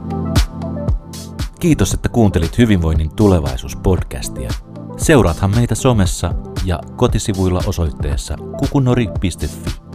Kiitos, että kuuntelit Hyvinvoinnin tulevaisuuspodcastia. Seuraathan meitä somessa ja kotisivuilla osoitteessa kukunori.fi.